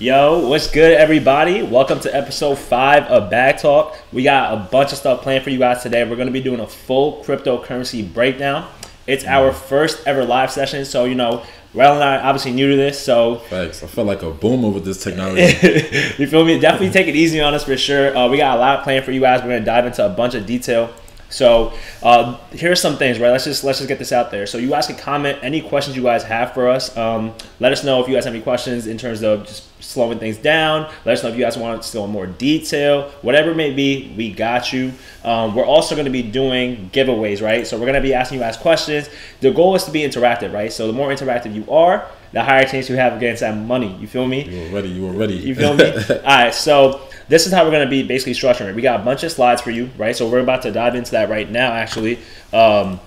Yo, what's good, everybody? Welcome to episode five of Bag Talk. We got a bunch of stuff planned for you guys today. We're going to be doing a full cryptocurrency breakdown. It's our first ever live session, so you know, Rel and I are obviously new to this, so Facts. I feel like a boomer with this technology. you feel me? Definitely take it easy on us for sure. Uh, we got a lot planned for you guys. We're gonna dive into a bunch of detail. So uh, here's some things, right? Let's just let's just get this out there. So you guys can comment any questions you guys have for us. Um, let us know if you guys have any questions in terms of just slowing things down. Let us know if you guys want to go in more detail. Whatever it may be, we got you. Um, we're also going to be doing giveaways, right? So we're going to be asking you guys questions. The goal is to be interactive, right? So the more interactive you are, the higher chance you have against that money. You feel me? You were ready. You were ready. You feel me? All right, so this is how we're going to be basically structuring it. We got a bunch of slides for you, right? So we're about to dive into that right now, actually. Um,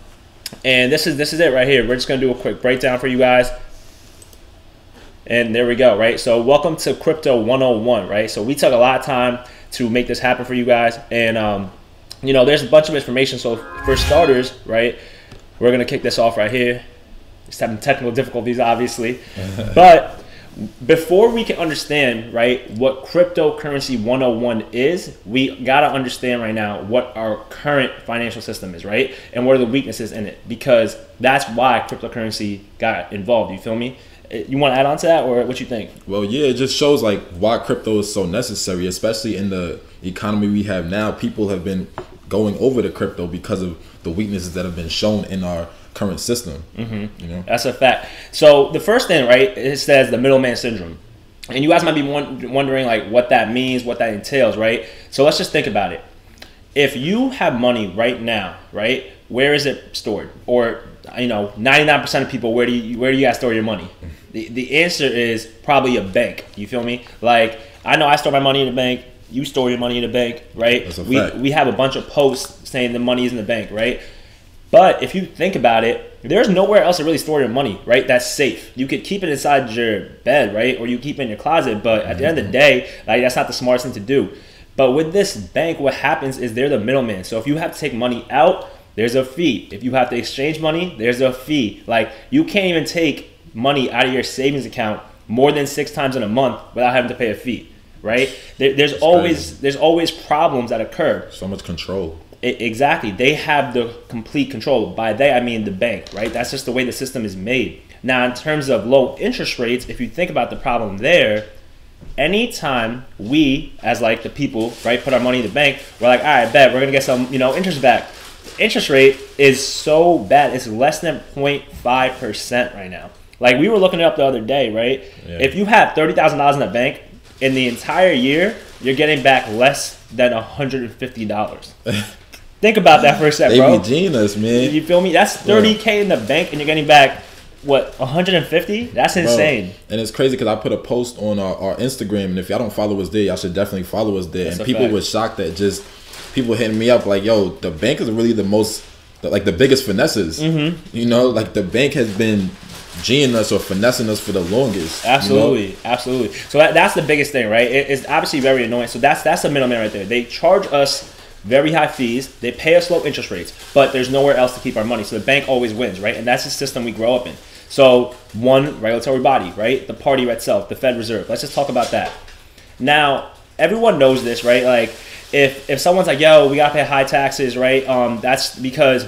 and this is this is it right here. We're just going to do a quick breakdown for you guys. And there we go, right? So welcome to Crypto 101, right? So we took a lot of time to make this happen for you guys. And, um, you know, there's a bunch of information. So for starters, right, we're going to kick this off right here. Just having technical difficulties, obviously. but before we can understand, right, what cryptocurrency 101 is, we got to understand right now what our current financial system is, right? And what are the weaknesses in it? Because that's why cryptocurrency got involved. You feel me? Eh, you want to add on to that, or what you think? Well, yeah, it just shows like why crypto is so necessary, especially in the economy we have now. People have been going over to crypto because of the weaknesses that have been shown in our current system. Mm-hmm. You know, That's a fact. So the first thing, right, it says the middleman syndrome. And you guys might be wondering like what that means, what that entails, right? So let's just think about it. If you have money right now, right, where is it stored? Or you know, 99% of people, where do you where do you guys store your money? The the answer is probably a bank. You feel me? Like I know I store my money in the bank. You store your money in the bank, right? We fact. we have a bunch of posts saying the money is in the bank, right? But if you think about it, there's nowhere else to really store your money, right? That's safe. You could keep it inside your bed, right? Or you keep it in your closet, but at the end of the day, like that's not the smartest thing to do. But with this bank, what happens is they're the middleman. So if you have to take money out, there's a fee. If you have to exchange money, there's a fee. Like you can't even take money out of your savings account more than six times in a month without having to pay a fee, right? There, there's always crazy. there's always problems that occur. so much control. Exactly. They have the complete control. By they, I mean the bank, right? That's just the way the system is made. Now, in terms of low interest rates, if you think about the problem there, anytime we, as like the people, right, put our money in the bank, we're like, all right, bet we're gonna get some, you know, interest back. Interest rate is so bad; it's less than 0.5 percent right now. Like we were looking it up the other day, right? Yeah. If you have thirty thousand dollars in the bank in the entire year, you're getting back less than hundred and fifty dollars. Think about that for a sec, They bro. be genius, man. You feel me? That's 30k in the bank, and you're getting back what 150? That's Bro, insane. And it's crazy because I put a post on our, our Instagram, and if y'all don't follow us there, y'all should definitely follow us there. That's and people fact. were shocked that just people hitting me up like, "Yo, the bank is really the most, the, like the biggest finesses." Mm-hmm. You know, like the bank has been G'ing us or finessing us for the longest. you know? Absolutely, absolutely. So that, that's the biggest thing, right? It- it's obviously very annoying. So that's that's the middleman right there. They charge us very high fees. They pay us low interest rates, but there's nowhere else to keep our money. So the bank always wins, right? And that's the system we grow up in. So one regulatory body, right? The party itself, the Fed Reserve. Let's just talk about that. Now, everyone knows this, right? Like, if if someone's like, "Yo, we gotta pay high taxes," right? Um, that's because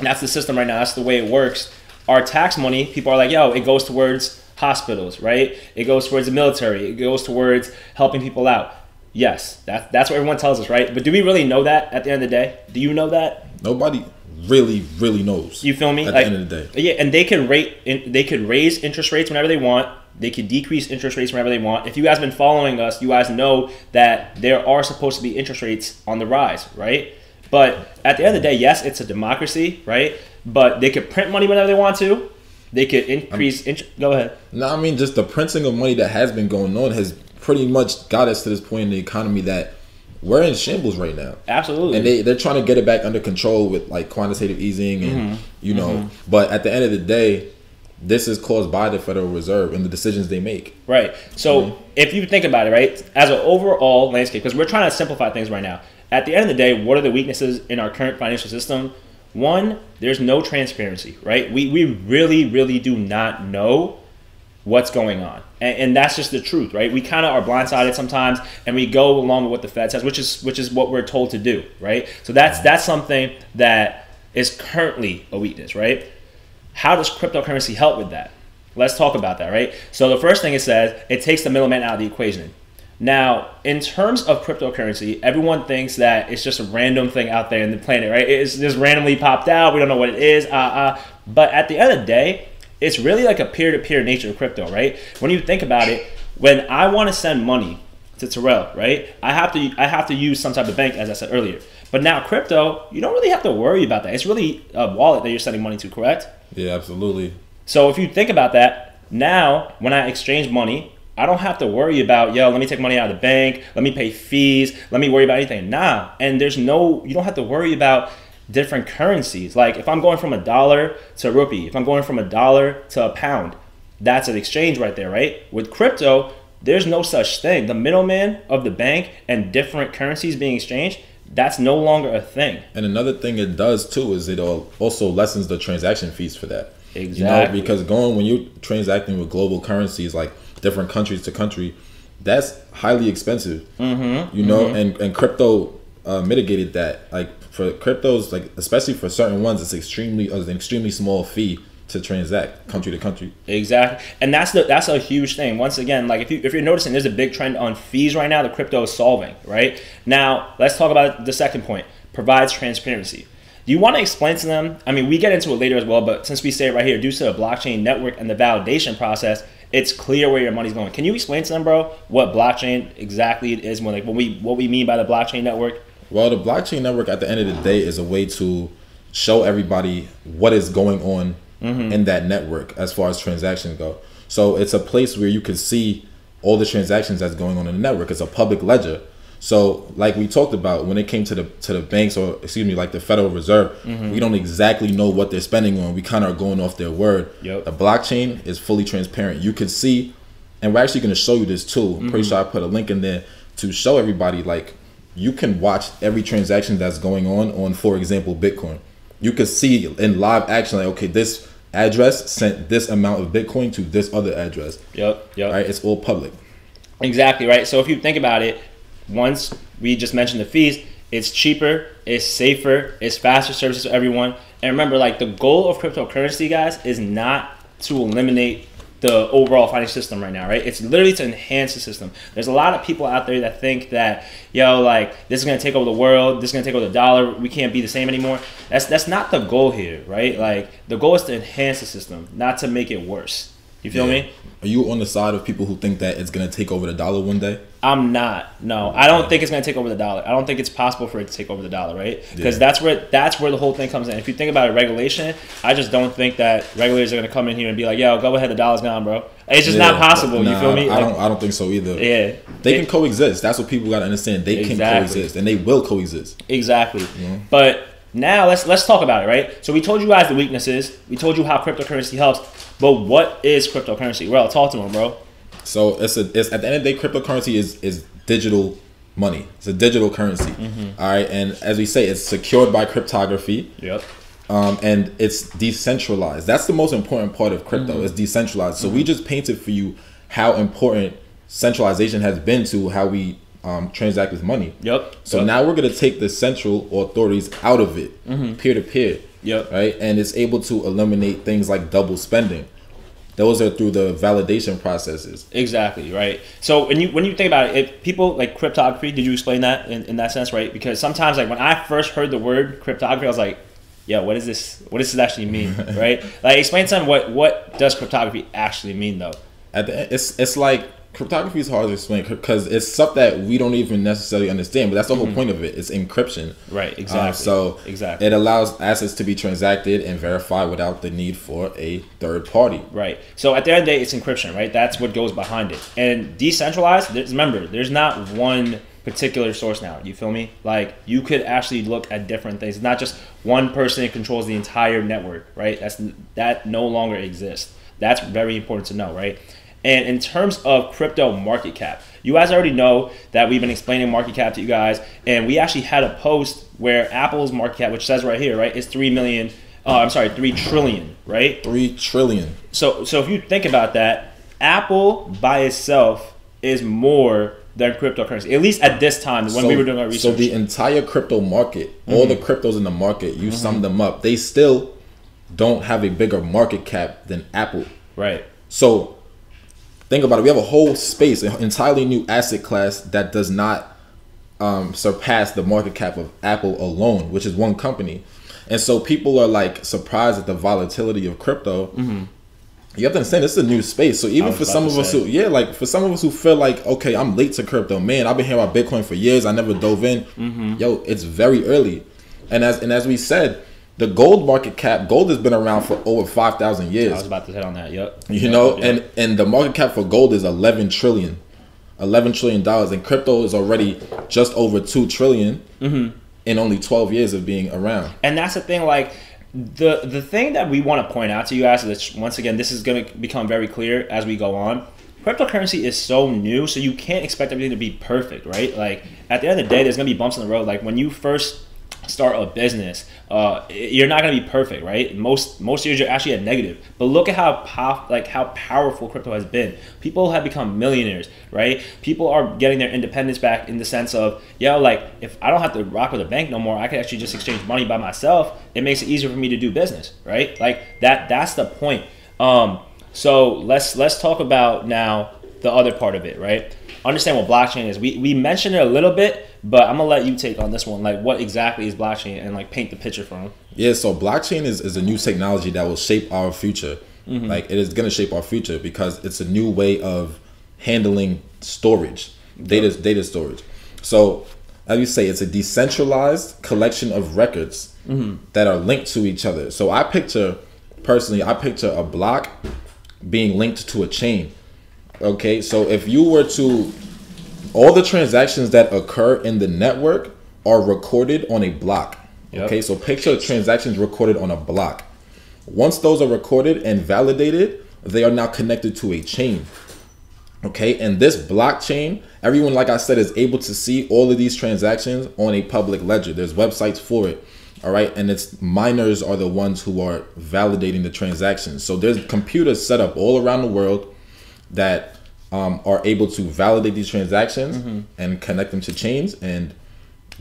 that's the system right now. That's the way it works. Our tax money, people are like, "Yo, it goes towards hospitals, right? It goes towards the military. It goes towards helping people out." Yes, that's that's what everyone tells us, right? But do we really know that at the end of the day? Do you know that? Nobody really, really knows. You feel me? At Like- the end of the day. Yeah, and they can rate. in- They could raise interest rates whenever they want. They could decrease interest rates whenever they want. If you guys have been following us, you guys know that there are supposed to be interest rates on the rise, right? But at the end of the day, yes, it's a democracy, right? But they could print money whenever they want to. They could increase. Int- go ahead. No, I mean just the printing of money that has been going on has pretty much got us to this point in the economy that we're in shambles right now. Absolutely. And they, they're trying to get it back under control with like quantitative easing and Mm-hmm. you know but at the end of the day this is caused by the federal reserve and the decisions they make Right. So if you think about it, right, as an overall landscape, because we're trying to simplify things right now. At the end of the day, what are the weaknesses in our current financial system? One, there's no transparency, right? We we really, really do not know what's going on. And, and that's just the truth, right? We kind of are blindsided sometimes and we go along with what the Fed says, which is which is what we're told to do, right? So that's that's something that is currently a weakness, right? How does cryptocurrency help with that? Let's talk about that, right? So the first thing it says, it takes the middleman out of the equation. Now, in terms of cryptocurrency, everyone thinks that it's just a random thing out there in the planet, right? It's just randomly popped out. We don't know what it is. Uh, uh. But at the end of the day, it's really like a peer-to-peer nature of crypto, right? When you think about it, when I want to send money to Tyrell, right? I have to I have to use some type of bank, as I said earlier. But now crypto, you don't really have to worry about that. It's really a wallet that you're sending money to, correct? Yeah, absolutely. So if you think about that, now when I exchange money, I don't have to worry about, yo, let me take money out of the bank, let me pay fees, let me worry about anything. Nah. And there's no, you don't have to worry about different currencies. Like if I'm going from a dollar to a rupee, if I'm going from a dollar to a pound, that's an exchange right there, right? With crypto, there's no such thing. The middleman of the bank and different currencies being exchanged, that's no longer a thing. And another thing it does too is it also lessens the transaction fees for that. Exactly. You know, because going when you're transacting with global currencies like different countries to country, that's highly expensive. Mm-hmm. You know, mm-hmm. and and crypto uh, mitigated that. Like for cryptos, like especially for certain ones, it's extremely uh, an extremely small fee to transact country to country. Exactly, and that's the that's a huge thing. Once again, like if you if you're noticing, there's a big trend on fees right now. The crypto is solving right now. Let's talk about the second point: provides transparency. Do you want to explain to them? I mean, we get into it later as well, but since we say it right here, due to the blockchain network and the validation process, it's clear where your money's going. Can you explain to them, bro, what blockchain exactly is? When like what we what we mean by the blockchain network? Well, the blockchain network at the end of the day is a way to show everybody what is going on mm-hmm. in that network as far as transactions go. So it's a place where you can see all the transactions that's going on in the network. It's a public ledger. So, like we talked about, when it came to the to the banks or excuse me, like the Federal Reserve, mm-hmm. we don't exactly know what they're spending on. We kind of are going off their word. Yep. The blockchain is fully transparent. You can see, and we're actually going to show you this too. I'm mm-hmm. pretty sure I put a link in there to show everybody like you can watch every transaction that's going on on, for example, Bitcoin. You can see in live action, like okay, this address sent this amount of Bitcoin to this other address. Yep. Yep. Right. It's all public. Exactly right. So if you think about it, once we just mentioned the fees, it's cheaper, it's safer, it's faster services for everyone. And remember, like the goal of cryptocurrency, guys, is not to eliminate the overall financial system right now, right? It's literally to enhance the system. There's a lot of people out there that think that, yo, like this is gonna take over the world, this is gonna take over the dollar, we can't be the same anymore. That's that's not the goal here, right? Like the goal is to enhance the system, not to make it worse. You feel yeah. me? Are you on the side of people who think that it's gonna take over the dollar one day? I'm not. No, I don't think it's gonna take over the dollar. I don't think it's possible for it to take over the dollar, right? Because yeah. that's where that's where the whole thing comes in. If you think about it, regulation, I just don't think that regulators are gonna come in here and be like, "Yo, go ahead, the dollar's gone, bro." It's just yeah, not possible. Nah, you feel me? I, don't. I don't think so either. Yeah, they it, can coexist. That's what people gotta understand. They exactly. can coexist, and they will coexist. Exactly. But now let's let's talk about it, right? So we told you guys the weaknesses. We told you how cryptocurrency helps. But what is cryptocurrency? Well, talk to them, bro. So it's a it's at the end of the day, cryptocurrency is is digital money. It's a digital currency. Mm-hmm. All right, and as we say, it's secured by cryptography. Yep. Um, and it's decentralized. That's the most important part of crypto. Mm-hmm. It's decentralized. So mm-hmm. we just painted for you how important centralization has been to how we um, transact with money. Yep. So yep. now we're gonna take the central authorities out of it, peer to peer. Yep. Right, and it's able to eliminate things like double spending those are through the validation processes. Exactly right. So when you when you think about it if people like cryptography did you explain that in, in that sense right? Because sometimes like when i first heard the word cryptography i was like yeah what is this what does this actually mean? Right? Like explain to them what what does cryptography actually mean though? At the it's it's like cryptography is hard to explain because it's stuff that we don't even necessarily understand but that's the whole mm-hmm. point of it it's encryption. Right exactly uh, so exactly. it allows assets to be transacted and verified without the need for a third party. Right so at the end of the day it's encryption right? That's what goes behind it. And decentralized there's, remember there's not one particular source now you feel me? Like you could actually look at different things. It's not just one person controls the entire network right? That's that no longer exists. That's very important to know right and in terms of crypto market cap, you guys already know that we've been explaining market cap to you guys, and we actually had a post where Apple's market cap, which says right here, right, is three million. Uh, I'm sorry, three trillion, right? Three trillion. So, so if you think about that, Apple by itself is more than cryptocurrency. At least at this time when we were doing our research. So the entire crypto market, all the cryptos in the market, you sum them up, they still don't have a bigger market cap than Apple. right. So think about it. We have a whole space, an entirely new asset class that does not um, surpass the market cap of Apple alone, which is one company. And so people are like surprised at the volatility of crypto. You have to understand this is a new space. So even for some of us who, yeah, like for some of us who feel like, okay, I'm late to crypto. Man, I've been hearing about Bitcoin for years. I never dove in. Mm-hmm. Yo, it's very early. And as and as we said, the gold market cap, gold has been around for over five thousand years. I was about to hit on that. Yep. You Yep, know, yep. and and the market cap for gold is 11 trillion. 11 trillion dollars and crypto is already just over 2 trillion Mm-hmm. in only 12 years of being around. and that's the thing like the the thing that we want to point out to you guys is once again this is going to become very clear as we go on cryptocurrency is so new so you can't expect everything to be perfect right like at the end of the day there's going to be bumps in the road like when you first start a business uh, you're not to be perfect right? Most most years you're actually at negative. But look at how pow- like how powerful crypto has been. People have become millionaires right? People are getting their independence back in the sense of yo like if i don't have to rock with a bank no more i can actually just exchange money by myself. It makes it easier for me to do business right? Like that that's the point. Um so let's let's talk about now the other part of it right understand what blockchain is we we mentioned it a little bit but i'm gonna let you take on this one like what exactly is blockchain and like paint the picture for them Yeah, so blockchain is, is a new technology that will shape our future. Mm-hmm. Like it is to shape our future because it's a new way of handling storage, data data storage. So, as you say, it's a decentralized collection of records Mm-hmm. that are linked to each other. So I picture personally, I picture a block being linked to a chain. Okay, so if you were to all the transactions that occur in the network are recorded on a block. Yep. Okay, so picture transactions recorded on a block. Once those are recorded and validated, they are now connected to a chain. Okay, and this blockchain, everyone, like I said, is able to see all of these transactions on a public ledger. There's websites for it. All right, and it's miners are the ones who are validating the transactions. So there's computers set up all around the world that um, are able to validate these transactions and connect them to chains, and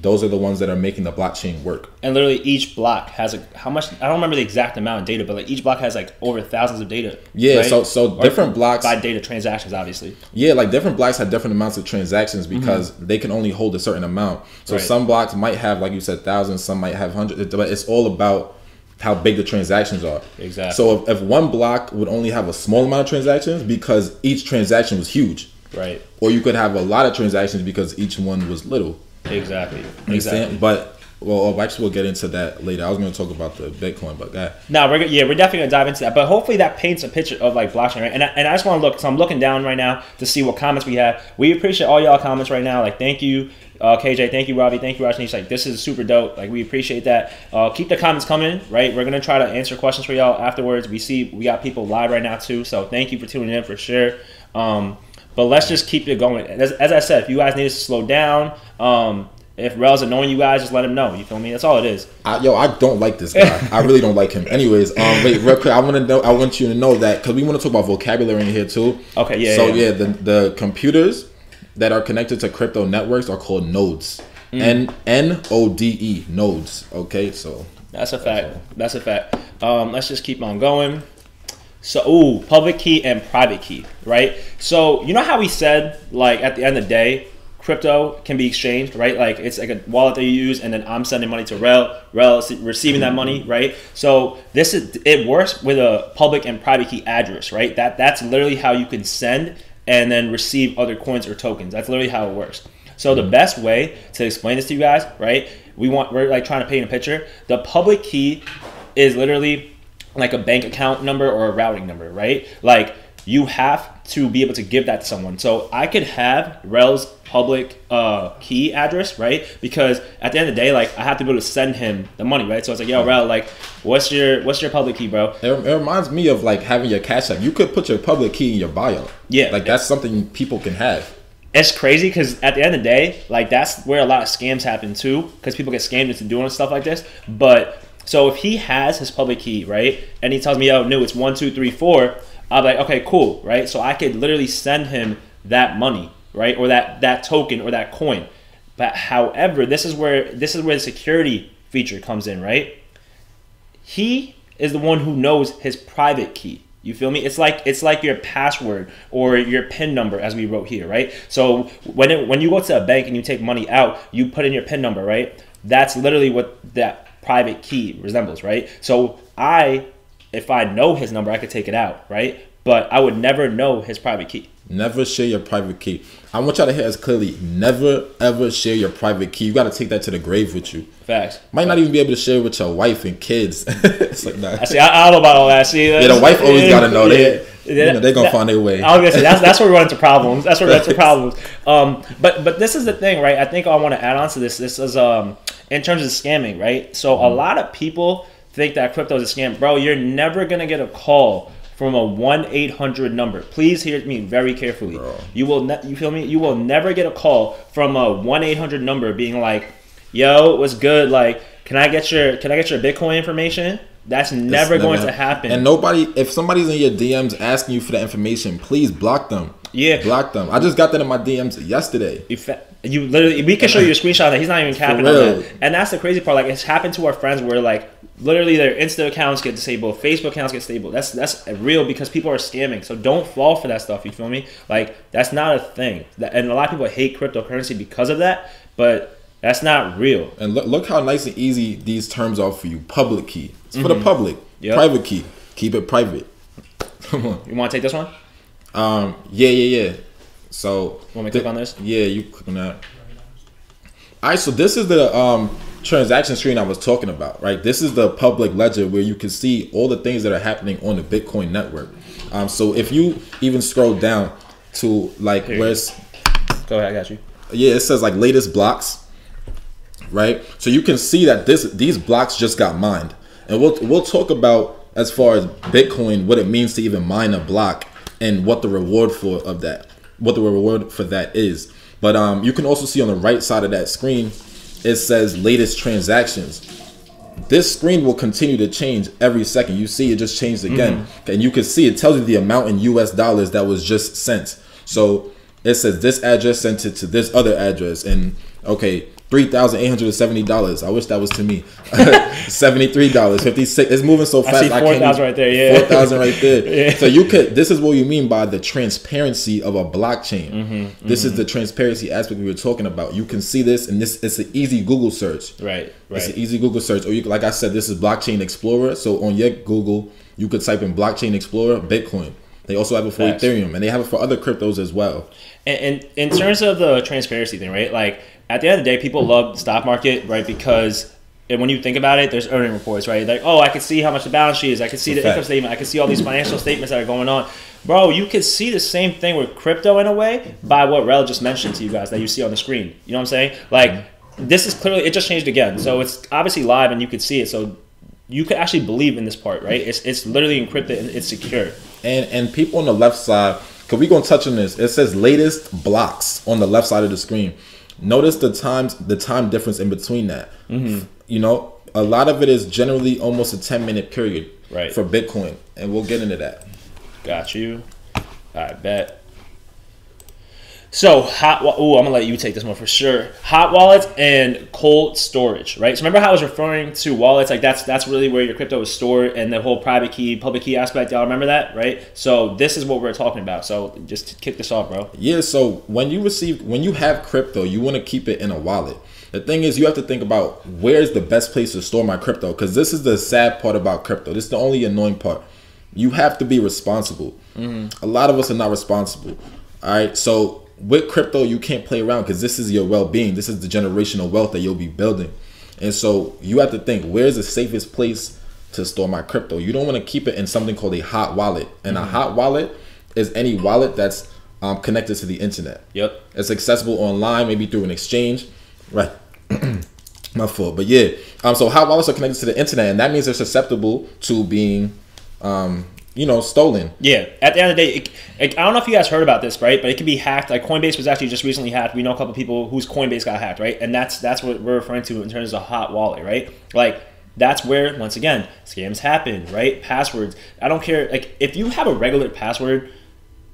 those are the ones that are making the blockchain work. and literally each block has a how much i don't remember the exact amount of data but like each block has like over thousands of data Yeah, right? so so Or different blocks by data transactions obviously Yeah, like different blocks have different amounts of transactions because they can only hold a certain amount. So Mm-hmm. Right. some blocks might have, like you said, thousands. Some might have hundreds. But it's all about how big the transactions are. Exactly. So if, if one block would only have a small amount of transactions because each transaction was huge, right or you could have a lot of transactions because each one was little. exactly exactly But well, actually, we'll get into that later. I was going to talk about the Bitcoin, but uh, No, we're yeah, we're definitely gonna dive into that. But hopefully that paints a picture of like blockchain, right? And I, and I just want to look. So I'm looking down right now to see what comments we have. We appreciate all y'all comments right now. Like thank you, uh, KJ. Thank you, Robbie. Thank you, Rajneesh. Like this is super dope. Like we appreciate that. Uh, keep the comments coming, right? We're gonna try to answer questions for y'all afterwards. We see we got people live right now too. So thank you for tuning in for sure. Um, but let's just keep it going. As, as I said, if you guys need us to slow down, um, if Rel's annoying you guys, just let him know. You feel me? That's all it is. I, yo, I don't like this guy. I really don't like him. Anyways, um, wait, real quick, I want to know. I want you to know that because we want to talk about vocabulary in here too. Okay, yeah, So yeah. yeah, the the computers that are connected to crypto networks are called nodes. Mm. N N O D E nodes. Okay, so That's a fact. That's a fact. Um, let's just keep on going. So, ooh, public key and private key, right? So, you know how we said, like, at the end of the day, crypto can be exchanged, right? Like, it's like a wallet that you use, and then I'm sending money to Rel, Rel is receiving that money, right? So, this is it works with a public and private key address, right? That that's literally how you can send and then receive other coins or tokens. That's literally how it works. So the best way to explain this to you guys, right? We want we're like trying to paint a picture. The public key is literally like a bank account number or a routing number, right? Like you have to be able to give that to someone. So I could have Rel's public uh, key address, right? Because at the end of the day, like I have to be able to send him the money, right? So it's like, yo, Rel, like, what's your what's your public key, bro? it, it reminds me of like having your cash app. You could put your public key in your bio. Yeah. like that's something people can have. it's crazy because at the end of the day, like that's where a lot of scams happen too, because people get scammed into doing stuff like this. But so if he has his public key, right, and he tells me, "Oh, no, it's one, two, three, four, Be like, okay, cool, right? So I could literally send him that money, right, or that that token or that coin. But however, this is where this is where the security feature comes in, right? He is the one who knows his private key. You feel me? It's like it's like your password or your PIN number, as we wrote here, right? So when it, when you go to a bank and you take money out, you put in your PIN number, right? That's literally what that private key resembles, right? So I, if I know his number, I could take it out, right? But I would never know his private key. Never share your private key. I want y'all to hear as clearly. Never ever share your private key. You got to take that to the grave with you. Facts. Might not even be able to share with your wife and kids. it's like that. I see. I, I, don't know about all that. See, yeah, the wife always got to know. Yeah. You know, they're gonna that, find their way. I was gonna say that's that's where we run into problems. That's where we run into problems. Um, but but this is the thing, right? I think I want to add on to this. This is um in terms of scamming, right? So mm-hmm. a lot of people think that crypto is a scam, bro. You're never gonna get a call from a 1-800 number. Please hear me very carefully. Bro. You will ne- you feel me? You will never get a call from a 1-800 number being like, "Yo, what's good? Like, can I get your can I get your Bitcoin information?" That's never going to happen. And nobody, if somebody's in your DMs asking you for the information, please block them. Yeah, block them. I just got that in my DMs yesterday. You literally, we can show you a screenshot that he's not even capping on that. And that's the crazy part. Like it's happened to our friends where like literally their Insta accounts get disabled, Facebook accounts get disabled. That's that's real because people are scamming. So don't fall for that stuff. You feel me? Like that's not a thing. And a lot of people hate cryptocurrency because of that. But that's not real. And look, look how nice and easy these terms are for you. Public key. It's for mm-hmm. the public. Yep. Private key. Keep it private. Come on. You want to take this one? Um. Yeah. Yeah. Yeah. So. Want me to click on this? Yeah. You click on that. All right. So this is the um transaction screen I was talking about, right? This is the public ledger where you can see all the things that are happening on the Bitcoin network. Um, so if you even scroll down to like where it's go ahead, I got you. Yeah, it says like latest blocks, right? So you can see that this these blocks just got mined, and we'll we'll talk about as far as Bitcoin what it means to even mine a block and what the reward for of that, what the reward for that is. But um, you can also see on the right side of that screen it says latest transactions. This screen will continue to change every second. You see, it just changed again, mm-hmm. and you can see it tells you the amount in U.S. dollars that was just sent. So it says this address sent it to this other address, and okay, three thousand eight hundred and seventy dollars. I wish that was to me. Seventy three dollars, fifty six. It's moving so fast. I see four thousand right there. Yeah, four thousand right there. yeah. So you could. This is what you mean by the transparency of a blockchain. Mm-hmm, this mm-hmm. is the transparency aspect we were talking about. You can see this, and this it's an easy Google search. Right. Right. It's an easy Google search, or you like I said, this is Blockchain Explorer. So on your Google, you could type in Blockchain Explorer Bitcoin. They also have it for. Ethereum, and they have it for other cryptos as well. And, and in terms of the transparency thing, right? Like at the end of the day, people love the stock market, right? Because and when you think about it, there's earning reports, right? Like, oh, I can see how much the balance sheet is. I can see the fact. income statement. I can see all these financial statements that are going on. Bro, you can see the same thing with crypto in a way by what Rel just mentioned to you guys that you see on the screen. You know what I'm saying? Like, mm-hmm. this is clearly, it just changed again. So it's obviously live and you can see it. So you could actually believe in this part, right? It's, it's literally encrypted and it's secure. And, and people on the left side, because we're going to touch on this, it says latest blocks on the left side of the screen. Notice the times the time difference in between that. Mm-hmm. You know, a lot of it is generally almost a ten minute period right. for Bitcoin, and we'll get into that. Got you. I bet. So hot. Oh, I'm gonna let you take this one for sure. Hot wallets and cold storage, right? So remember how I was referring to wallets? Like that's that's really where your crypto is stored, and the whole private key, public key aspect. Y'all remember that, right? So this is what we're talking about. So just kick this off, bro. Yeah. So when you receive, when you have crypto, you want to keep it in a wallet. The thing is, you have to think about where's the best place to store my crypto, because this is the sad part about crypto. This is the only annoying part. You have to be responsible. Mm-hmm. A lot of us are not responsible. All right, so with crypto, you can't play around because this is your well being. This is the generational wealth that you'll be building. And so you have to think where's the safest place to store my crypto? You don't want to keep it in something called a hot wallet. And mm-hmm. a hot wallet is any wallet that's um, connected to the internet. Yep. It's accessible online, maybe through an exchange. Right. My fault. But yeah. Um, so hot wallets are connected to the internet, and that means they're susceptible to being um, you know, stolen. Yeah. At the end of the day, it, it, I don't know if you guys heard about this, right? But it can be hacked. Like Coinbase was actually just recently hacked. We know a couple people whose Coinbase got hacked, right? And that's that's what we're referring to in terms of hot wallet, right? Like That's where once again scams happen, right? Passwords. I don't care. Like if you have a regular password,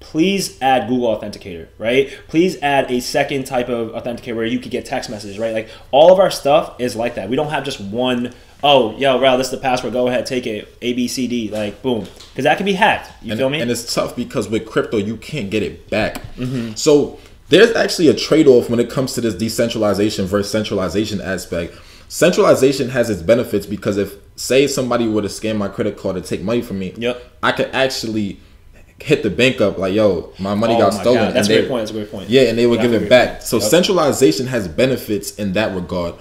please add Google Authenticator, right? Please add a second type of authenticator where you could get text messages, right? Like all of our stuff is like that. We don't have just one. Oh, yo, Ralph, this is the password. Go ahead, take it. A B C D, like boom, because that can be hacked. You and, feel me? And it's tough because with crypto, you can't get it back. Mm-hmm. So there's actually a trade-off when it comes to this decentralization versus centralization aspect. Centralization has its benefits because if say somebody were to scan my credit card to take money from me, Yep. I could actually hit the bank up like, yo, my money Oh got my stolen. God, That's a and great point. That's a great point. Yeah, and they would Yeah, give it back. point. So Yep. centralization has benefits in that regard.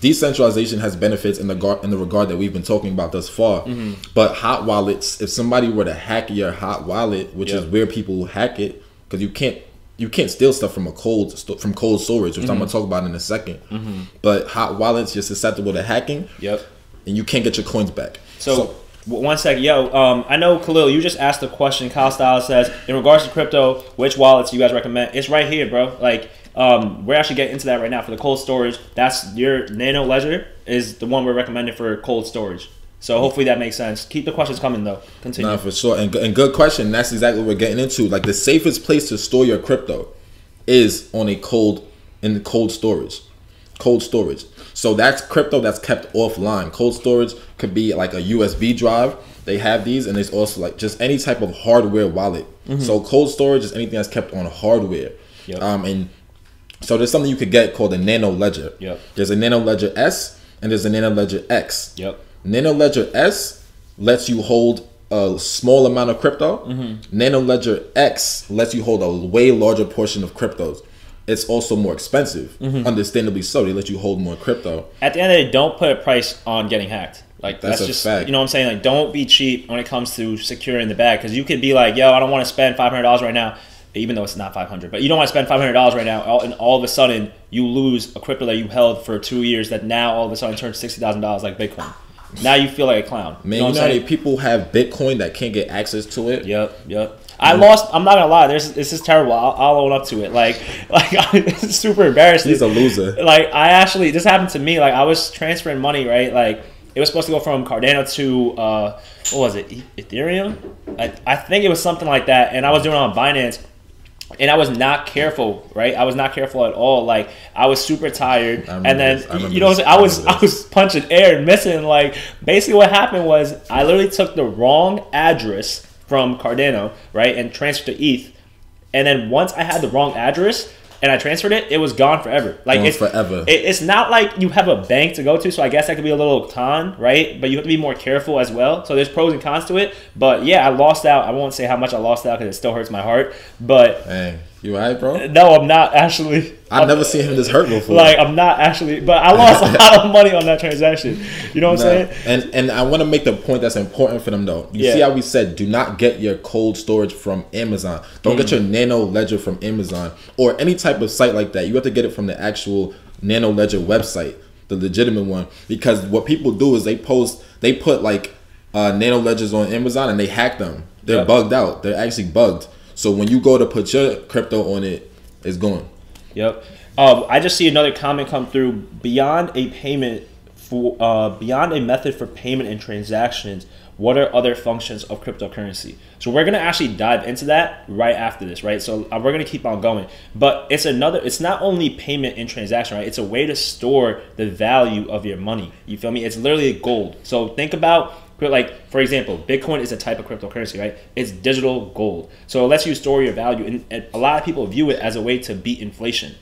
Decentralization has benefits in the guard in the regard that we've been talking about thus far. Mm-hmm. But hot wallets, if somebody were to hack your hot wallet, which is where people hack it, because you can't you can't steal stuff from a cold from cold storage, which I'm Mm-hmm. gonna talk about in a 2nd But hot wallets, you're susceptible to hacking, Yep. and you can't get your coins back. So, w one second, yo. Um, I know Khalil. You just asked the question. Kyle Styles says, in regards to crypto, which wallets do you guys recommend? It's right here, bro. Like, um, we're actually getting into that right now for the cold storage. That's your Nano Ledger is the one we're recommending for cold storage. So hopefully that makes sense. Keep the questions coming though. Continue. Nah, for sure. And, and good question. That's exactly what we're getting into. Like the safest place to store your crypto is on a cold in cold storage. Cold storage. So that's crypto that's kept offline. Cold storage could be like a USB drive. They have these, and there's also like just any type of hardware wallet. So cold storage is anything that's kept on hardware. Yep. Um, and so there's something you could get called a Nano Ledger. Yep. There's a Nano Ledger S and there's a Nano Ledger X. Yep. Nano Ledger S lets you hold a small amount of crypto. Mm-hmm. Nano Ledger X lets you hold a way larger portion of cryptos. It's also more expensive, Mm-hmm. understandably so. They let you hold more crypto. At the end of the day, don't put a price on getting hacked. Like That's that's, a just fact. you know what I'm saying. Like don't be cheap when it comes to securing the bag because you could be like, yo, I don't want to spend five hundred dollars right now, even though it's not five hundred. But you don't want to spend five hundred dollars right now, all- and all of a sudden you lose a crypto that you held for two years that now all of a sudden turns sixty thousand dollars like Bitcoin. Now you feel like a clown. Man, you know you what know how many people have Bitcoin that can't get access to it? Yep, yep. I lost. I'm not gonna lie. There's this is terrible. I'll, I'll own up to it. Like, like it's super embarrassing. He's a loser. Like I actually, this happened to me. Like I was transferring money, right? Like it was supposed to go from Cardano to uh, what was it? Ethereum? I, I think it was something like that. And I was doing it on Binance. And I was not careful, right? I was not careful at all. Like I was super tired, and then this. I remember you know, I was I was punching air and missing. Like basically, what happened was I literally took the wrong address from Cardano, right, and transferred to ETH. And then once I had the wrong address and I transferred it, it was gone forever. Like Gone it's forever. It, it's not like you have a bank to go to, so I guess that could be a little con, right? But you have to be more careful as well. So there's pros and cons to it. But yeah, I lost out. I won't say how much I lost out because it still hurts my heart. But Hey, you alright, bro? no, I'm not actually. I've never seen him this hurt before. Like I'm not actually, but I lost a lot of money on that transaction. You know what I'm saying? And and I want to make the point that's important for them though. You Yeah. see how we said do not get your cold storage from Amazon. Don't get your Mm. Nano Ledger from Amazon or any type of site like that. You have to get it from the actual Nano Ledger website, the legitimate one. Because what people do is they post, they put like uh, Nano Ledgers on Amazon and they hack them. They're Yep. bugged out. They're actually bugged. So when you go to put your crypto on it, it's gone. Yep. Um, I just see another comment come through. Beyond a payment for uh, beyond a method for payment and transactions, what are other functions of cryptocurrency? So we're gonna actually dive into that right after this, right? So uh, we're gonna keep on going, but it's another. It's not only payment and transaction, right? It's a way to store the value of your money. You feel me? It's literally gold. So think about like for example bitcoin is a type of cryptocurrency right? It's digital gold. So it lets you store your value and, and a lot of people view it as a way to beat inflation.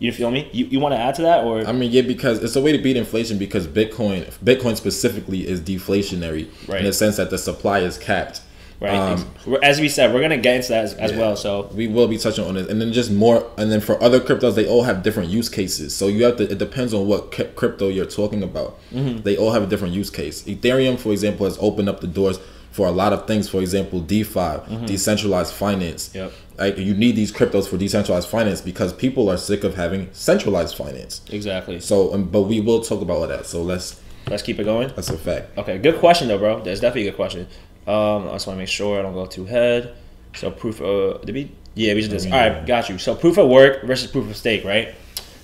You feel me? You, you want to add to that or? I mean, yeah, because it's a way to beat inflation because Bitcoin, Bitcoin specifically, is deflationary Right. in the sense that the supply is capped. Right Um, as we said we're gonna get into that as, as Yeah. well so we will be touching on it, and then just more, and then for other cryptos, they all have different use cases. So you have to. It depends on what crypto you're talking about. Mm-hmm. They all have a different use case. Ethereum, for example, has opened up the doors for a lot of things. For example, DeFi, decentralized finance. Mm-hmm. Yep. Like you need these cryptos for decentralized finance because people are sick of having centralized finance. exactly So, um, but we will talk about all that. So let's. let's keep it going That's a fact. okay good question though bro that's definitely a good question um i just want to make sure i don't go too head so proof of did we yeah we just did this. all right got you so proof of work versus proof of stake right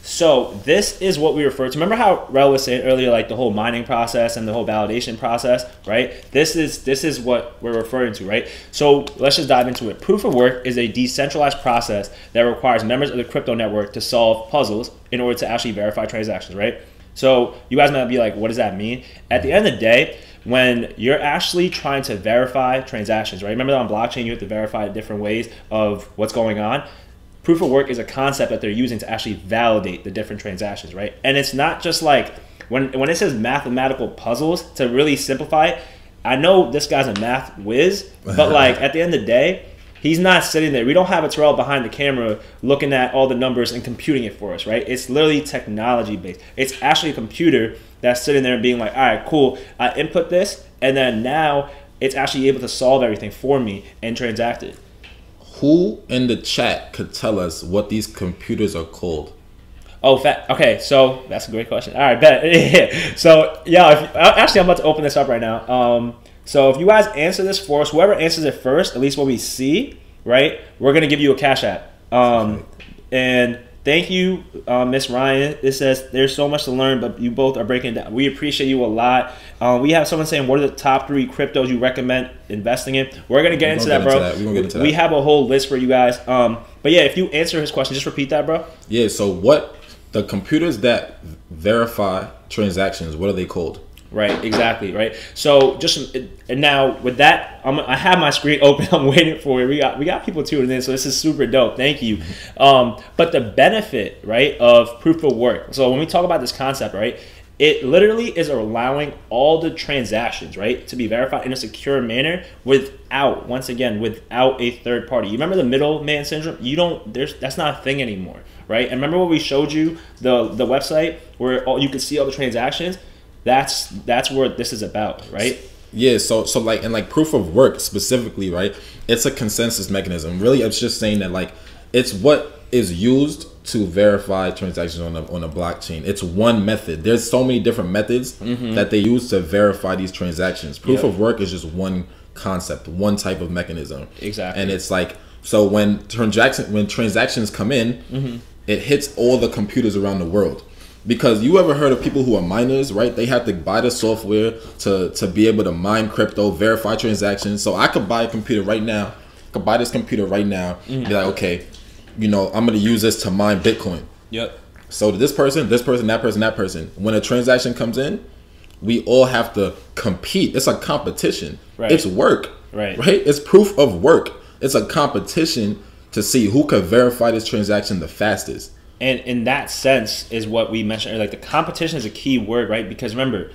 So this is what we refer to. Remember how Rel was saying earlier, like the whole mining process and the whole validation process, right? This is this is what we're referring to, right? So let's just dive into it. Proof of work is a decentralized process that requires members of the crypto network to solve puzzles in order to actually verify transactions, right? So you guys might be like, what does that mean? At the end of the day, when you're actually trying to verify transactions, right? Remember that on blockchain you have to verify different ways of what's going on proof of work is a concept that they're using to actually validate the different transactions, right? And it's not just like when when it says mathematical puzzles to really simplify it. I know this guy's a math whiz, but like at the end of the day, he's not sitting there. We don't have a Tyrell behind the camera looking at all the numbers and computing it for us, right? It's literally technology based. It's actually a computer that's sitting there and being like, all right, cool. I input this, and then now it's actually able to solve everything for me and transact it. Who in the chat could tell us what these computers are called? Oh, fat. Okay, so that's a great question. All right, bet. so yeah, if, actually, I'm about to open this up right now. Um, so if you guys answer this for us, whoever answers it first, at least what we see, right, we're gonna give you a cash app. Um, and Thank you, uh, Miss Ryan. It says there's so much to learn, but you both are breaking down. We appreciate you a lot. Um, we have someone saying, "What are the top three cryptos you recommend investing in?" We're gonna get, into, that, get into that, bro. That. We have a whole list for you guys. Um, but yeah, if you answer his question, just repeat that, bro. Yeah. So what the computers that verify transactions? What are they called? Right, exactly, right. So just and now with that, I'm, i have my screen open. I'm waiting for it. We got we got people tuning in, so this is super dope. Thank you. Um, but the benefit, right, of proof of work. So when we talk about this concept, right, it literally is allowing all the transactions, right, to be verified in a secure manner without, once again, without a third party. You remember the middleman syndrome? You don't. There's that's not a thing anymore, right? And remember what we showed you the the website where all, you could see all the transactions that's that's what this is about, right? Yeah, so so like and like proof of work specifically, right? It's a consensus mechanism. Really, it's just saying that like it's what is used to verify transactions on a on a blockchain. It's one method. There's so many different methods mm-hmm. that they use to verify these transactions. Proof yep. of work is just one concept, one type of mechanism. Exactly. And it's like so when transaction when transactions come in, mm-hmm. it hits all the computers around the world because you ever heard of people who are miners right? They have to buy the software to to be able to mine crypto verify transactions. So i could buy a computer right now. I could buy this computer right now mm. be like okay you know i'm gonna use this to mine bitcoin. Yep. So this person this person that person that person when a transaction comes in we all have to compete. It's a competition. Right. it's work. Right. Right? It's proof of work. It's a competition to see who can verify this transaction the fastest and in that sense is what we mentioned like the competition is a key word right? Because remember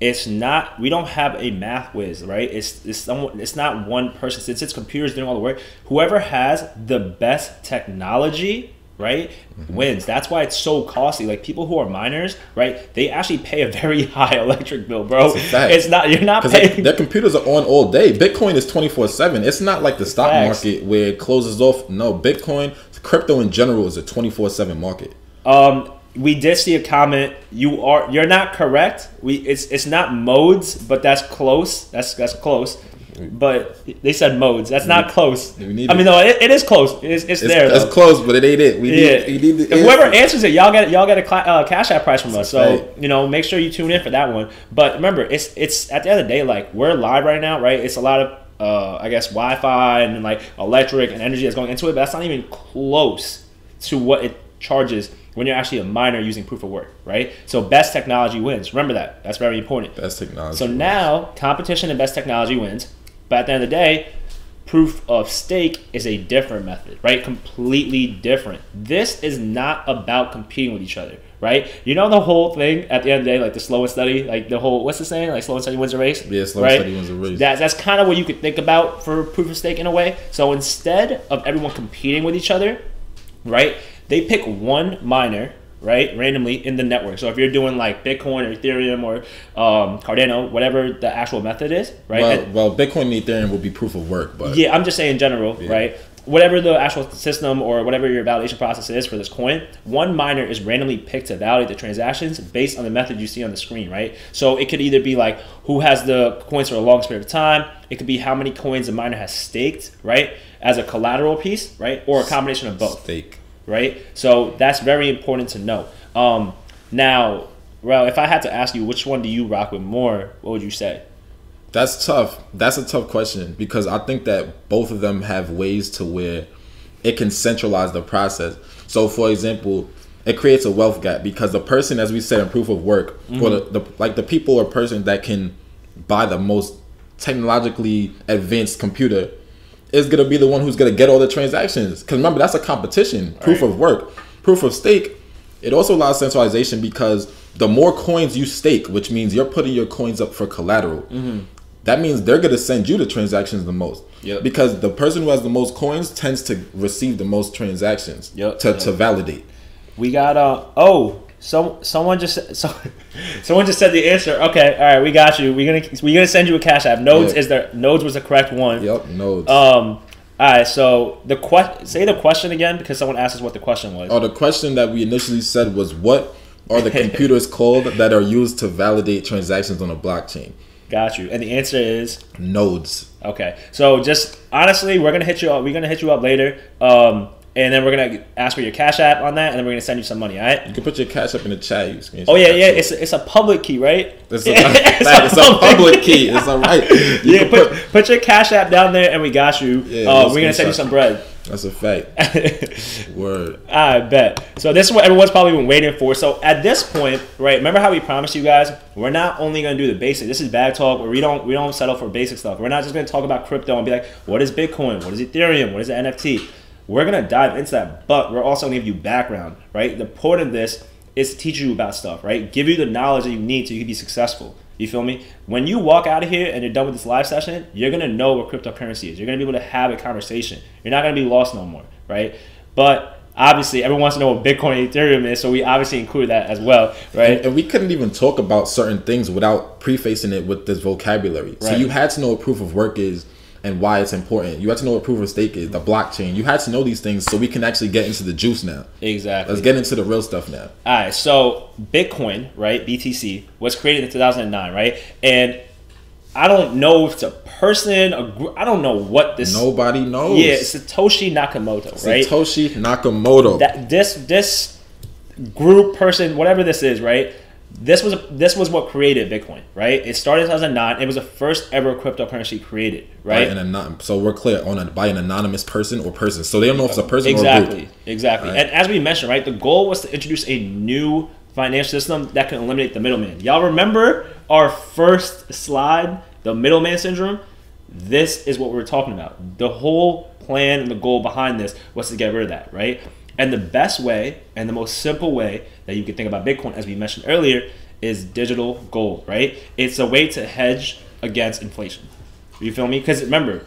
it's not we don't have a math whiz right? It's it's someone it's not one person. Since it's computers doing all the work whoever has the best technology right mm-hmm. wins. That's why it's so costly. Like people who are miners right they actually pay a very high electric bill bro. It's not you're not paying their computers are on all day. Bitcoin is 24 7 it's not like the stock Facts. market where it closes off. No bitcoin crypto in general is a 24/7 market. Um we did see a comment. You are you're not correct. We it's it's not modes, but that's close. That's that's close. But they said modes. That's not close. I mean, no, it, it is close. It's, it's, it's there. It's though. close, but it ain't it. We yeah. need, we need whoever answers it, y'all get y'all get a cl- uh, cash app price from us. So right. you know, make sure you tune in for that one. But remember, it's it's at the end of the day, like we're live right now, right? It's a lot of uh, I guess Wi-Fi and like electric and energy that's going into it, but that's not even close to what it charges when you're actually a miner using proof of work, right? So best technology wins. Remember that. That's very important. Best technology. So wins. now competition and best technology wins, but at the end of the day, proof of stake is a different method, right? Completely different. This is not about competing with each other right? You know the whole thing at the end of the day, like the slow and steady, like the whole what's the saying, like slow and steady wins a race. Yeah, slow right? and steady wins a race. That, that's kind of what you could think about for proof of stake in a way. So instead of everyone competing with each other, right? They pick one miner right randomly in the network so if you're doing like bitcoin or ethereum or um, cardano whatever the actual method is right well, well bitcoin and ethereum will be proof of work but yeah i'm just saying in general yeah. right whatever the actual system or whatever your validation process is for this coin, one miner is randomly picked to validate the transactions based on the method you see on the screen, right? So it could either be like who has the coins for the longest period of time, it could be how many coins the miner has staked, right, as a collateral piece, right, or a combination of both. Stake. right? So that's very important to know. Um, now, well, if I had to ask you which one do you rock with more, what would you say? That's tough. That's a tough question because I think that both of them have ways to where it can centralize the process. So, for example, it creates a wealth gap because the person, as we said in proof of work, mm-hmm. or the, the like the people or person that can buy the most technologically advanced computer is gonna be the one who's gonna get all the transactions. Because remember, that's a competition. Proof right. of work, proof of stake. It also allows centralization because the more coins you stake, which means you're putting your coins up for collateral, mm-hmm that means they're going to send you the transactions the most. Yep. Because the person who has the most coins tends to receive the most transactions yep. to, yep. to validate. We got uh oh some someone just so, someone just said the answer. Okay, all right, we got you. We're gonna we're gonna send you a cash app. Nodes is there? Nodes was the correct one. Yep, nodes. Um, all right. So the que- say the question again because someone asked us what the question was. Oh, the question that we initially said was what are the computers called that are used to validate transactions on a blockchain? Got you. And the answer is nodes. Okay. So just honestly, we're gonna hit you up. We're gonna hit you up later. Um, and then we're gonna ask for your cash app on that, and then we're gonna send you some money. All right? You can put your cash app in the chat. You oh yeah, yeah. It's a, it's a public key, right? It's a, it's, a, it's a, public key. It's all right. You yeah, put, put, put your cash app down there, and we got you. Yeah, uh, we're gonna send you some bread. That's a fact. Word. I bet. So this is what everyone's probably been waiting for. So at this point, right? Remember how we promised you guys? We're not only gonna do the basics. This is bag talk where we don't we don't settle for basic stuff. We're not just gonna talk about crypto and be like, what is Bitcoin? What is Ethereum? What is the NFT? We're gonna dive into that, but we're also gonna give you background, right? The point of this is to teach you about stuff, right? Give you the knowledge that you need so you can be successful. You feel me? When you walk out of here and you're done with this live session, you're gonna know what cryptocurrency is. You're gonna be able to have a conversation. You're not gonna be lost no more, right? But obviously, everyone wants to know what Bitcoin and Ethereum is, so we obviously include that as well, right? And, and we couldn't even talk about certain things without prefacing it with this vocabulary. Right. So you had to know what proof of work is and why it's important. You have to know what proof of stake is, the blockchain. You had to know these things so we can actually get into the juice now. Exactly. Let's get into the real stuff now. All right. So Bitcoin, right, BTC, was created in 2009, right? And I don't know if it's a person, a group. I don't know what this. Nobody knows. Yeah, Satoshi Nakamoto, right? Satoshi Nakamoto. That this this group person, whatever this is, right? This was this was what created Bitcoin, right? It started in 2009. It was the first ever cryptocurrency created, right? By an so we're clear on a, by an anonymous person or person. So they don't know if it's a person exactly, or Exactly. Right. And as we mentioned, right, the goal was to introduce a new financial system that can eliminate the middleman. Y'all remember our first slide, the middleman syndrome? This is what we we're talking about. The whole plan and the goal behind this was to get rid of that, right? And the best way and the most simple way that you can think about Bitcoin, as we mentioned earlier, is digital gold, right? It's a way to hedge against inflation. You feel me? Because remember,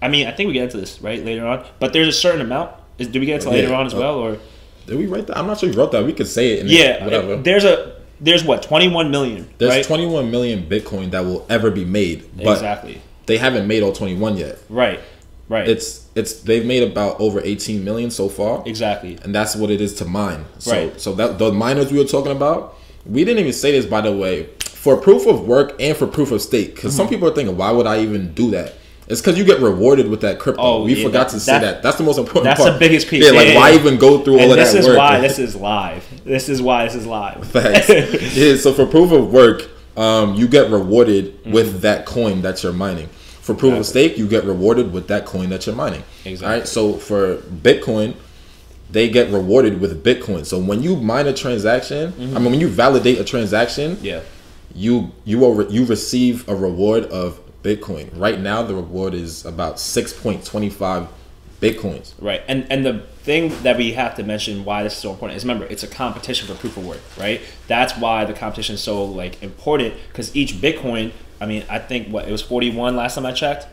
I mean, I think we get into this right later on, but there's a certain amount. Is, do we get into yeah, later on as uh, well, or did we write that? I'm not sure you wrote that. We could say it. yeah, whatever. There's a there's what 21 million. There's right? 21 million Bitcoin that will ever be made. But exactly. They haven't made all 21 yet. Right. Right. It's it's they've made about over 18 million so far. Exactly. And that's what it is to mine. So right. so that the miners we were talking about, we didn't even say this by the way, for proof of work and for proof of stake. Because mm-hmm. some people are thinking, why would I even do that? It's because you get rewarded with that crypto. Oh, we yeah, forgot that, to say that, that, That's the most important that's part. the biggest piece. Yeah, like yeah, why yeah. even go through and all of that work? This is why this is live. This is why this is live. Facts. yeah, so for proof of work, um, you get rewarded mm-hmm. with that coin that you're mining. For proof exactly. of stake, you get rewarded with that coin that you're mining. Exactly. All right. So for Bitcoin, they get rewarded with Bitcoin. So when you mine a transaction, mm-hmm. I mean when you validate a transaction, yeah, you you will re- you receive a reward of Bitcoin. Right now, the reward is about six point twenty five bitcoins. Right, and and the thing that we have to mention why this is so important is remember it's a competition for proof of work, right? That's why the competition is so like important because each Bitcoin I mean, I think what it was 41 last time I checked.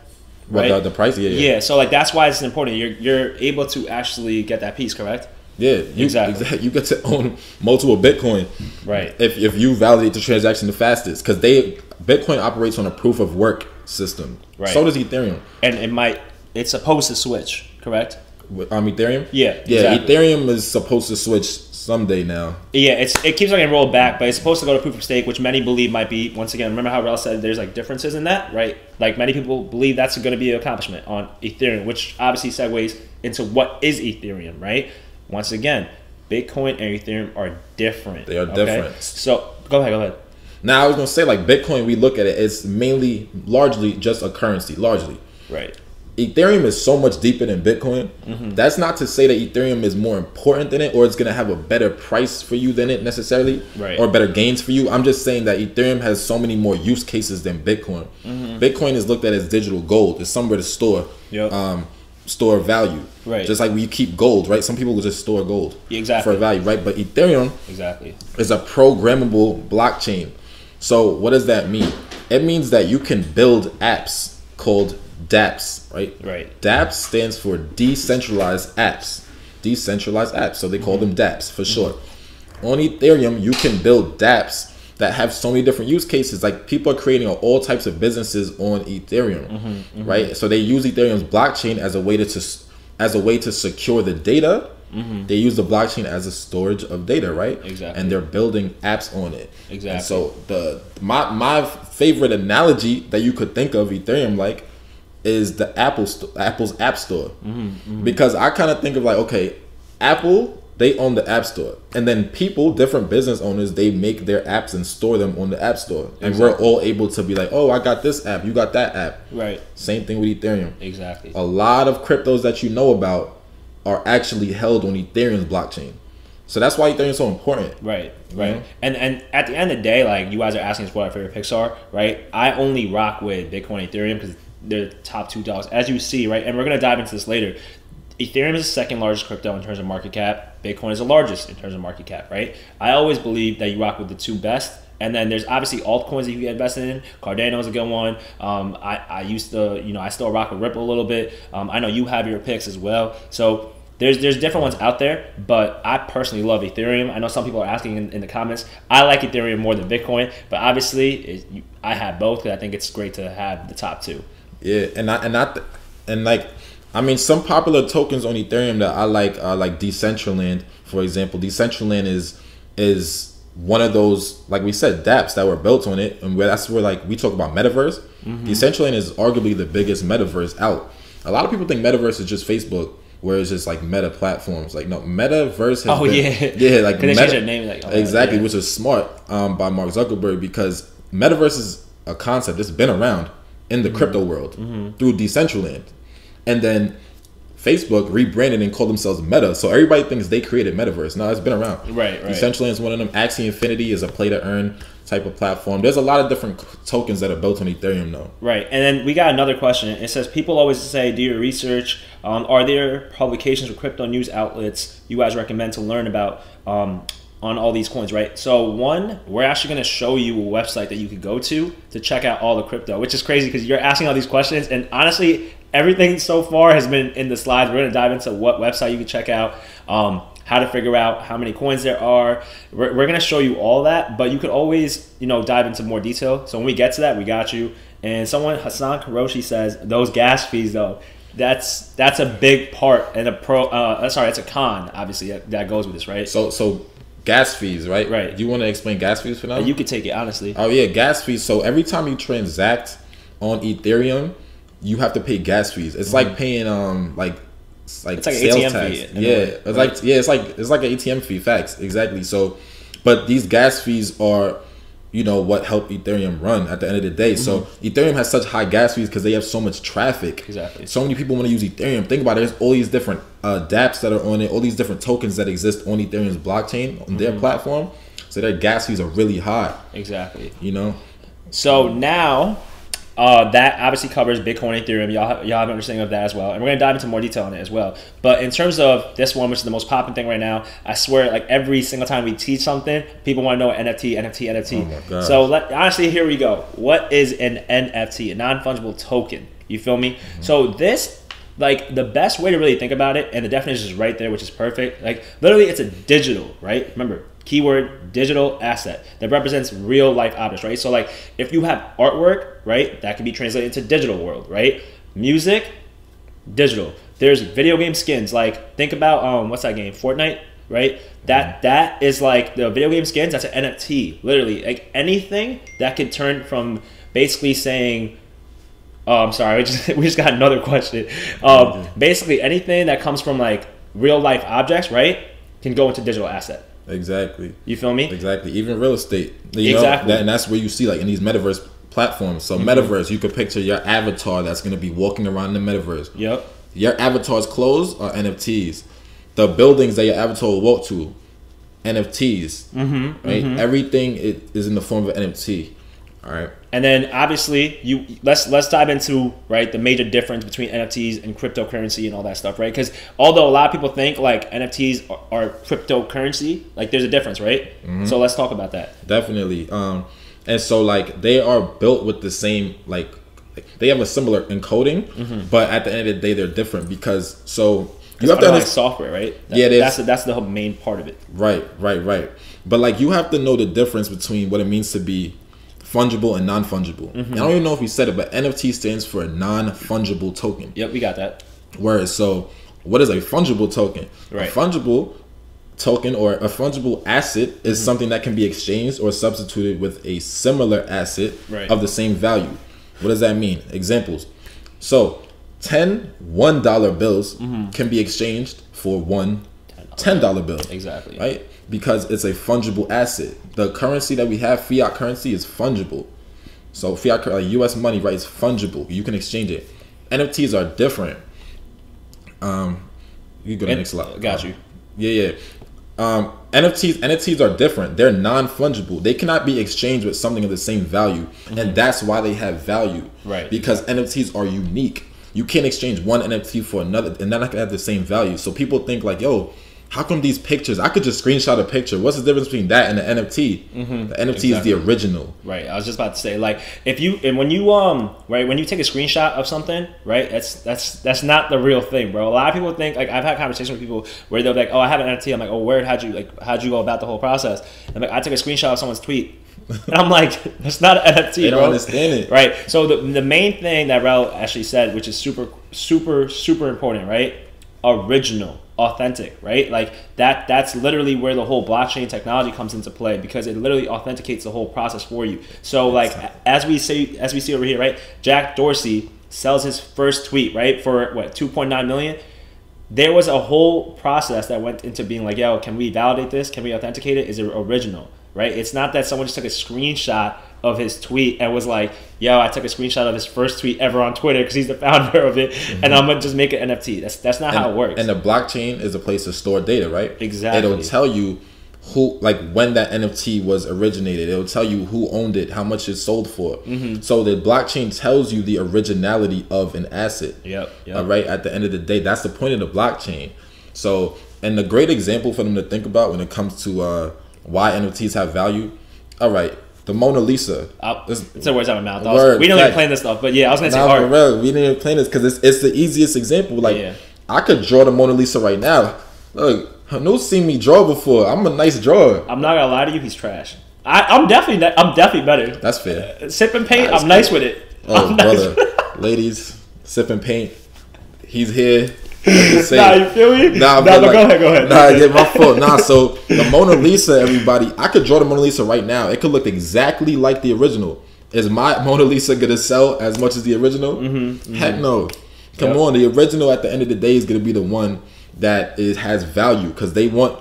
Right. What the, the price? Yeah, yeah, yeah. So like that's why it's important. You're you're able to actually get that piece, correct? Yeah, you, exactly. exactly. You get to own multiple Bitcoin, right? If, if you validate the transaction the fastest, because they Bitcoin operates on a proof of work system. Right. So does Ethereum. And it might it's supposed to switch, correct? With, um, Ethereum. Yeah. Yeah. Exactly. Ethereum is supposed to switch someday now. Yeah, it's it keeps on getting rolled back, but it's supposed to go to proof of stake, which many believe might be once again. Remember how Rel said there's like differences in that, right? Like many people believe that's going to be an accomplishment on Ethereum, which obviously segues into what is Ethereum, right? once again, Bitcoin and Ethereum are different. They are different. So go ahead, go ahead. Now I was gonna say like Bitcoin, we look at it, it's mainly largely just a currency, largely. Right. Ethereum is so much deeper than Bitcoin. Mm-hmm. That's not to say that Ethereum is more important than it or it's going to have a better price for you than it necessarily Right. or better gains for you. I'm just saying that Ethereum has so many more use cases than Bitcoin. Mm-hmm. Bitcoin is looked at as digital gold. It's somewhere to store Yep. um, store value. Right. Just like we keep gold, right? Some people will just store gold Exactly. for value, right? But Ethereum Exactly. is a programmable blockchain. So what does that mean? It means that you can build apps called dApps, right? Right. dApps stands for decentralized apps. Decentralized apps. So they call them dApps for short. On Ethereum, you can build dApps that have so many different use cases. Like people are creating all types of businesses on Ethereum, mm-hmm, mm-hmm. right? So they use Ethereum's blockchain as a way to, to as a way to secure the data. Mm-hmm. They use the blockchain as a storage of data, right? Exactly. And they're building apps on it. Exactly. And so the my my favorite analogy that you could think of Ethereum like is the Apple sto- Apple's App Store, because I kind of think of like okay, Apple they own the App Store, and then people, different business owners, they make their apps and store them on the App Store, and we're all able to be like, oh, I got this app, you got that app. Right. Same thing with Ethereum. Exactly. A lot of cryptos that you know about are actually held on Ethereum's blockchain, so that's why Ethereum is so important. Right, right. know? And and at the end of the day, like you guys are asking us what our favorite picks are, right? I only rock with Bitcoin Ethereum because the top two dogs, as you see, right? And we're gonna dive into this later. Ethereum is the second largest crypto in terms of market cap. Bitcoin is the largest in terms of market cap, right? I always believe that you rock with the two best. And then there's obviously altcoins that you get invested in. Cardano is a good one. Um, I, I used to, you know, I still rock with Ripple a little bit. Um, I know you have your picks as well. So there's there's different ones out there, but I personally love Ethereum. I know some people are asking in, in the comments. I like Ethereum more than Bitcoin, but obviously it, I have both because I think it's great to have the top two. Yeah, and I, and not and like I mean some popular tokens on Ethereum that I like are like Decentraland, for example. Decentraland is is one of those like we said dApps that were built on it, and where that's where like we talk about metaverse. Decentraland is arguably the biggest metaverse out. A lot of people think metaverse is just Facebook, where it's just like meta platforms. Like no, metaverse has Oh, been, yeah. yeah, like they meta- name, like, oh, exactly, yeah. which is smart um, by Mark Zuckerberg because metaverse is a concept that's been around in Mm-hmm. the crypto world through Decentraland, and then Facebook rebranded and called themselves Meta. So everybody thinks they created metaverse. Now it's been around. Right, right. Decentraland is one of them. Axie Infinity is a play to earn type of platform. There's a lot of different tokens that are built on Ethereum though. Right, and then we got another question. It says people always say, "Do your research. Um, are there publications or crypto news outlets you guys recommend to learn about um, on all these coins?" Right. So one, we're actually going to show you a website that you could go to to check out all the crypto, which is crazy because you're asking all these questions, and honestly, everything so far has been in the slides. We're going to dive into what website you can check out. Um, how to figure out how many coins there are. We're, we're going to show you all that, but you could always, you know, dive into more detail. So when we get to that, we got you. And someone, Hassan Karoshi says, those gas fees, though, that's that's a big part and a pro. Uh, sorry, it's a con, obviously that goes with this, right? So so gas fees, right? Right. Do you want to explain gas fees for now? you could take it honestly. Oh yeah, gas fees. So every time you transact on Ethereum, you have to pay gas fees. It's like paying um like like, It's like an sales ATM tax. fee Yeah, it's right? like yeah, it's like it's like an ATM fee. Facts exactly. So, but these gas fees are you know what help Ethereum run at the end of the day. So Ethereum has such high gas fees because they have so much traffic. Mm-hmm. Exactly. So many people want to use Ethereum. Think about it. There's all these different uh, DApps that are on it, all these different tokens that exist on Ethereum's blockchain on Mm-hmm. their platform. So their gas fees are really high. Exactly. You know. So now, uh, that obviously covers Bitcoin, Ethereum. Y'all, have, y'all have an understanding of that as well, and we're gonna dive into more detail on it as well. But in terms of this one, which is the most popping thing right now, I swear, like every single time we teach something, people want to know NFT, NFT, NFT. Oh. So let, honestly, here we go. What is an NFT? A non fungible token. You feel me? Mm-hmm. So this. Like the best way to really think about it, and the definition is right there, which is perfect. Like literally, it's a digital, right? Remember, keyword digital asset that represents real life objects, right? So like if you have artwork, right, that can be translated into digital world, right? Music, digital. There's video game skins. Like think about um what's that game? Fortnite, right? That that is like the video game skins. That's an NFT. Literally, like anything that could turn from basically saying. Oh, I'm sorry. We just, we just got another question. Um, basically, anything that comes from like real life objects, right, can go into digital asset. Exactly. You feel me? Exactly. Even real estate. You know, Exactly. that, and that's where you see like in these metaverse platforms. So Mm-hmm. metaverse, you could picture your avatar that's gonna be walking around the metaverse. Yep. Your avatar's clothes are NFTs. The buildings that your avatar will walk to, NFTs. Mm-hmm, right. Everything i- is in the form of an NFT. All right. And then obviously you let's let's dive into right the major difference between NFTs and cryptocurrency and all that stuff, right? Because although a lot of people think like NFTs are, are cryptocurrency, like there's a difference, right? So let's talk about that. Definitely. Um, and so like they are built with the same like like, they have a similar encoding, but at the end of the day they're different because so you have to understand software, right? That- Yeah, that's that's the whole main part of it. Right, right, right. But like you have to know the difference between what it means to be fungible and non-fungible. Mm-hmm. I don't even know if he said it, but NFT stands for a non-fungible token. Yep, we got that. Whereas, so what is a fungible token? Right. A fungible token or a fungible asset is Mm-hmm. something that can be exchanged or substituted with a similar asset Right. of the same value. What does that mean? Examples. So 10 $1 bills Mm-hmm. can be exchanged for one $10 bill. Exactly. Right? Because it's a fungible asset. The currency that we have, fiat currency, is fungible. So fiat, like U.S. money, right, is fungible. You can exchange it. NFTs are different. Um, you go to the next slide. got you. Yeah, yeah. Um, NFTs NFTs are different. They're non fungible. They cannot be exchanged with something of the same value, and that's why they have value. Mm-hmm. Right. Because NFTs are unique. You can't exchange one NFT for another, and they're not gonna have the same value. So people think like, "Yo, how come these pictures? I could just screenshot a picture. What's the difference between that and the NFT? The NFT is the original. Right. I was just about to say, like, if you and when you um right when you take a screenshot of something, right, that's that's that's not the real thing, bro. A lot of people think like I've had conversations with people where they're like, oh, I have an NFT. I'm like, oh, where how'd you like how'd you go about the whole process? I'm like, I took a screenshot of someone's tweet. And I'm like, that's not an NFT, They don't bro. understand it. Right. So the, the main thing that Rel actually said, which is super, super, super important, right? Original, authentic, right? Like that. That's literally where the whole blockchain technology comes into play because it literally authenticates the whole process for you. So like as we say, as we see over here, right? Jack Dorsey sells his first tweet, right, for what 2.9 million there was a whole process that went into being like, yo, can we validate this? Can we authenticate it? Is it original? Right? It's not that someone just took a screenshot of his tweet and was like, yo, I took a screenshot of his first tweet ever on Twitter because he's the founder of it, and I'm gonna just make an NFT. That's that's not how it works. And the blockchain is a place to store data, right? Exactly. It'll tell you who, like, when that NFT was originated. It'll tell you who owned it, how much it sold for. Mm-hmm. So the blockchain tells you the originality of an asset. Yep, yep. All right. At the end of the day, that's the point of the blockchain. So, and the great example for them to think about when it comes to uh, why NFTs have value. All right. The Mona Lisa. I'll, it's a words out of my mouth. Was- Word, we don't even plan this stuff, but yeah, I was gonna say art. real, we didn't even plan this because it's, it's the easiest example. Like, Yeah. I could draw the Mona Lisa right now. Look, Hnu's seen me draw before. I'm a nice drawer. I'm not gonna lie to you, he's trash. I, I'm definitely I'm definitely better. That's fair. Uh, sip and paint, That's I'm nice with it. Oh, I'm nice brother, ladies, sipping paint. He's here. Nah, you feel me? Nah, Nah, but but like- go ahead, go ahead. Nah, yeah, my fault. Nah, so the Mona Lisa, everybody, I could draw the Mona Lisa right now. It could look exactly like the original. Is my Mona Lisa gonna sell as much as the original? Heck no. Come Yep. on, the original at the end of the day is gonna be the one that is has value because they want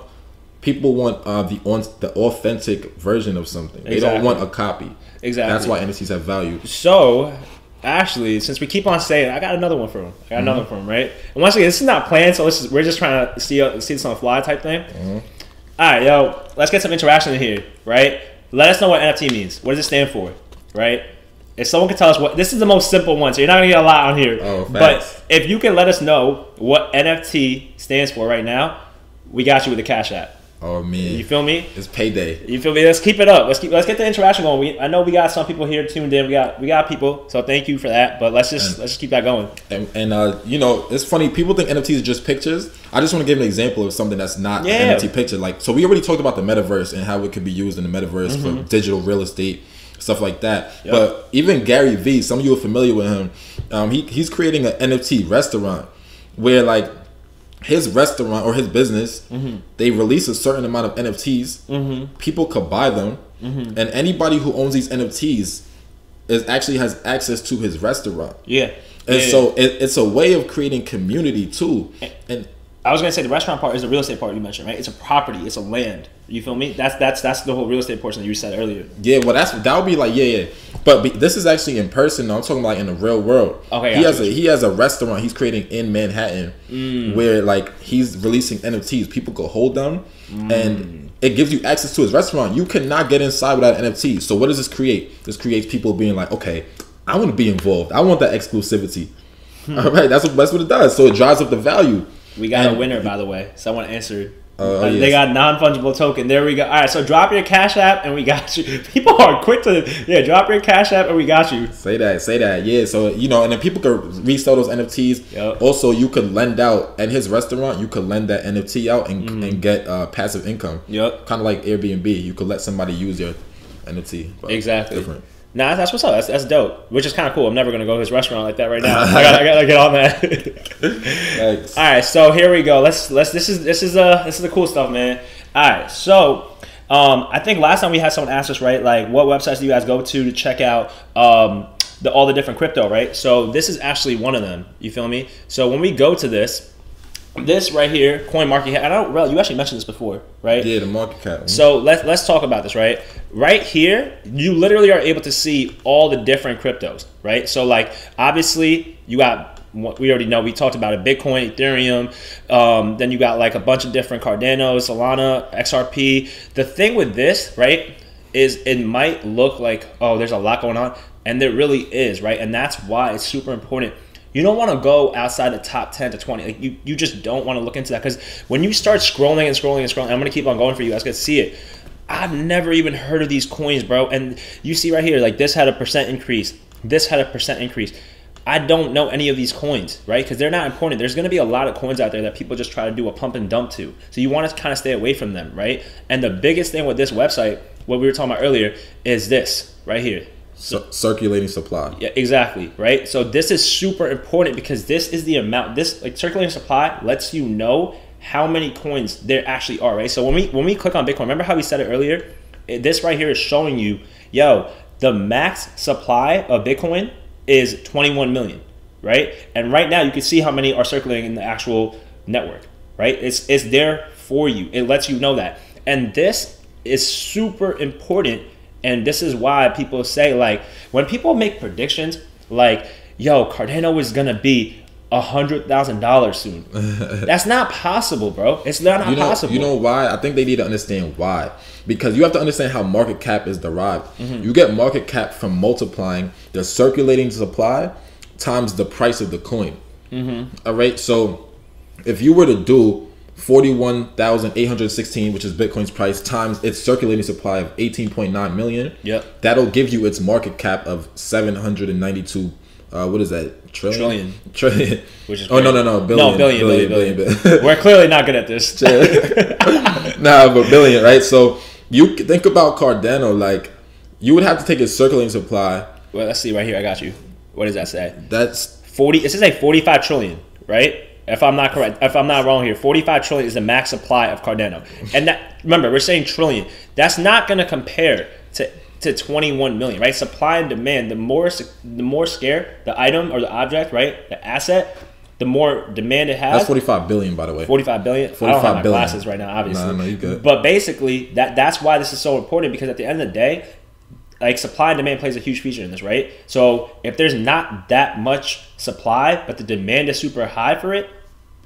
people want uh, the on the authentic version of something. They don't want a copy. Exactly. That's why NFTs have value. So, actually, since we keep on saying, I got another one for him. I got another mm-hmm. one for him, right? And once again, this is not planned, so is, we're just trying to see see this on the fly type thing. Mm-hmm. All right, yo, let's get some interaction in here, right? Let us know what NFT means. What does it stand for, right? If someone can tell us what this is the most simple one, so you're not gonna get a lot on here. Oh, but if you can let us know what NFT stands for right now, we got you with the Cash App. Oh You feel me? it's payday. You feel me? Let's keep it up. Let's keep let's get the interaction going. We I know we got some people here tuned in. We got we got people. So thank you for that. But let's just And- let's just keep that going. And, and uh, you know, it's funny. People think NFTs are just pictures. I just want to give an example of something that's not Yeah. an NFT picture. Like, so we already talked about the metaverse and how it could be used in the metaverse for digital real estate, stuff like that. Yep. But even Gary Vee, some of you are familiar with him. Um, he he's creating an NFT restaurant where like his restaurant or his business, mm-hmm. they release a certain amount of NFTs. Mm-hmm. People could buy them, mm-hmm. and anybody who owns these NFTs is actually has access to his restaurant. Yeah. And Yeah. so it, it's a way of creating community too. And I was gonna say the restaurant part is the real estate part you mentioned, right? It's a property, it's a land. You feel me? That's that's that's the whole real estate portion that you said earlier. Yeah, well, that's that would be like yeah, yeah. But be, this is actually in person. I'm talking about like in the real world. Okay, he has a he has a restaurant he's creating in Manhattan Mm. where like he's releasing NFTs. People could hold them, Mm. and it gives you access to his restaurant. You cannot get inside without NFT. So what does this create? This creates people being like, okay, I want to be involved. I want that exclusivity. Hmm. All right, that's what that's what it does. So it drives up the value. We got a winner, by the way. Someone answered. Oh, Uh, yes. They got non fungible token. There we go. All right, so drop your cash app and we got you. People are quick to yeah. Drop your cash app and we got you. Say that, say that, yeah. So you know, and then people could resell those NFTs. Yep. Also, you could lend out at his restaurant. You could lend that NFT out and, Mm-hmm. and get uh, passive income. Yep. Kind of like Airbnb. You could let somebody use your NFT. Exactly. Different. Nah, that's what's up. That's, that's dope. Which is kind of cool. I'm never gonna go to his restaurant like that right now. I gotta, I gotta get on that. Thanks. All right, so here we go. Let's let's this is this is uh this is the cool stuff, man. All right, so um I think last time we had someone ask us right, like what websites do you guys go to to check out um the all the different crypto, right? So this is actually one of them. You feel me? So when we go to this, this right here, Coin Market Cap. I don't. Rel, you actually mentioned this before, right? Yeah, the market cap. So let's let's talk about this, right? Right here, you literally are able to see all the different cryptos, right? So like obviously you got what we already know. We talked about it: Bitcoin, Ethereum. Um, then you got like a bunch of different Cardano, Solana, XRP. The thing with this, right, is it might look like oh, there's a lot going on, and there really is, right? And that's why it's super important you don't want to go outside the top 10 to 20 like you, you just don't want to look into that because when you start scrolling and scrolling and scrolling i'm going to keep on going for you guys can see it. I've never even heard of these coins bro and you see right here like this had a percent increase this had a percent increase. I don't know any of these coins right? Because they're not important. There's going to be a lot of coins out there that people just try to do a pump and dump to. So you want to kind of stay away from them right? And the biggest thing with this website what we were talking about earlier is this right here Cir- circulating supply. yeah, exactly. Right. So this is super important because this is the amount. This like circulating supply lets you know how many coins there actually are. Right. So when we when we click on Bitcoin, remember how we said it earlier? This right here is showing you, yo, the max supply of Bitcoin is 21 million. Right. And right now you can see how many are circulating in the actual network. Right. It's it's there for you. It lets you know that. And this is super important and this is why people say like when people make predictions like, yo, Cardano is gonna be a hundred thousand dollars soon. That's not possible, bro. It's not, You know, possible. you know why? I think they need to understand why. Because you have to understand how market cap is derived. Mm-hmm. You get market cap from multiplying the circulating supply times the price of the coin. Mm-hmm. All right. So if you were to do forty-one thousand eight hundred sixteen, which is Bitcoin's price, times its circulating supply of eighteen point nine million, Yep. that'll give you its market cap of seven hundred and ninety-two. Uh, what is that? Trillion. Trillion. Trillion. Which is oh no no no billion No, billion, billion, billion. billion. We're clearly not good at this. nah, but billion, right? So you think about Cardano, like you would have to take its circulating supply. well, let's see right here. I got you. What does that say? That's Forty. It says like forty-five trillion, right? If I'm not correct, if I'm not wrong here, forty-five trillion is the max supply of Cardano, and that remember we're saying trillion. That's not going to compare to to 21 million, right? Supply and demand. The more the more scarce the item or the object, right, the asset, the more demand it has. that's forty-five billion, by the way. 45 billion. I don't 45 have my billion. glasses right now, obviously. Nah, no, you good. But basically, that that's why this is so important because at the end of the day, like supply and demand plays a huge feature in this, right? So if there's not that much supply, but the demand is super high for it,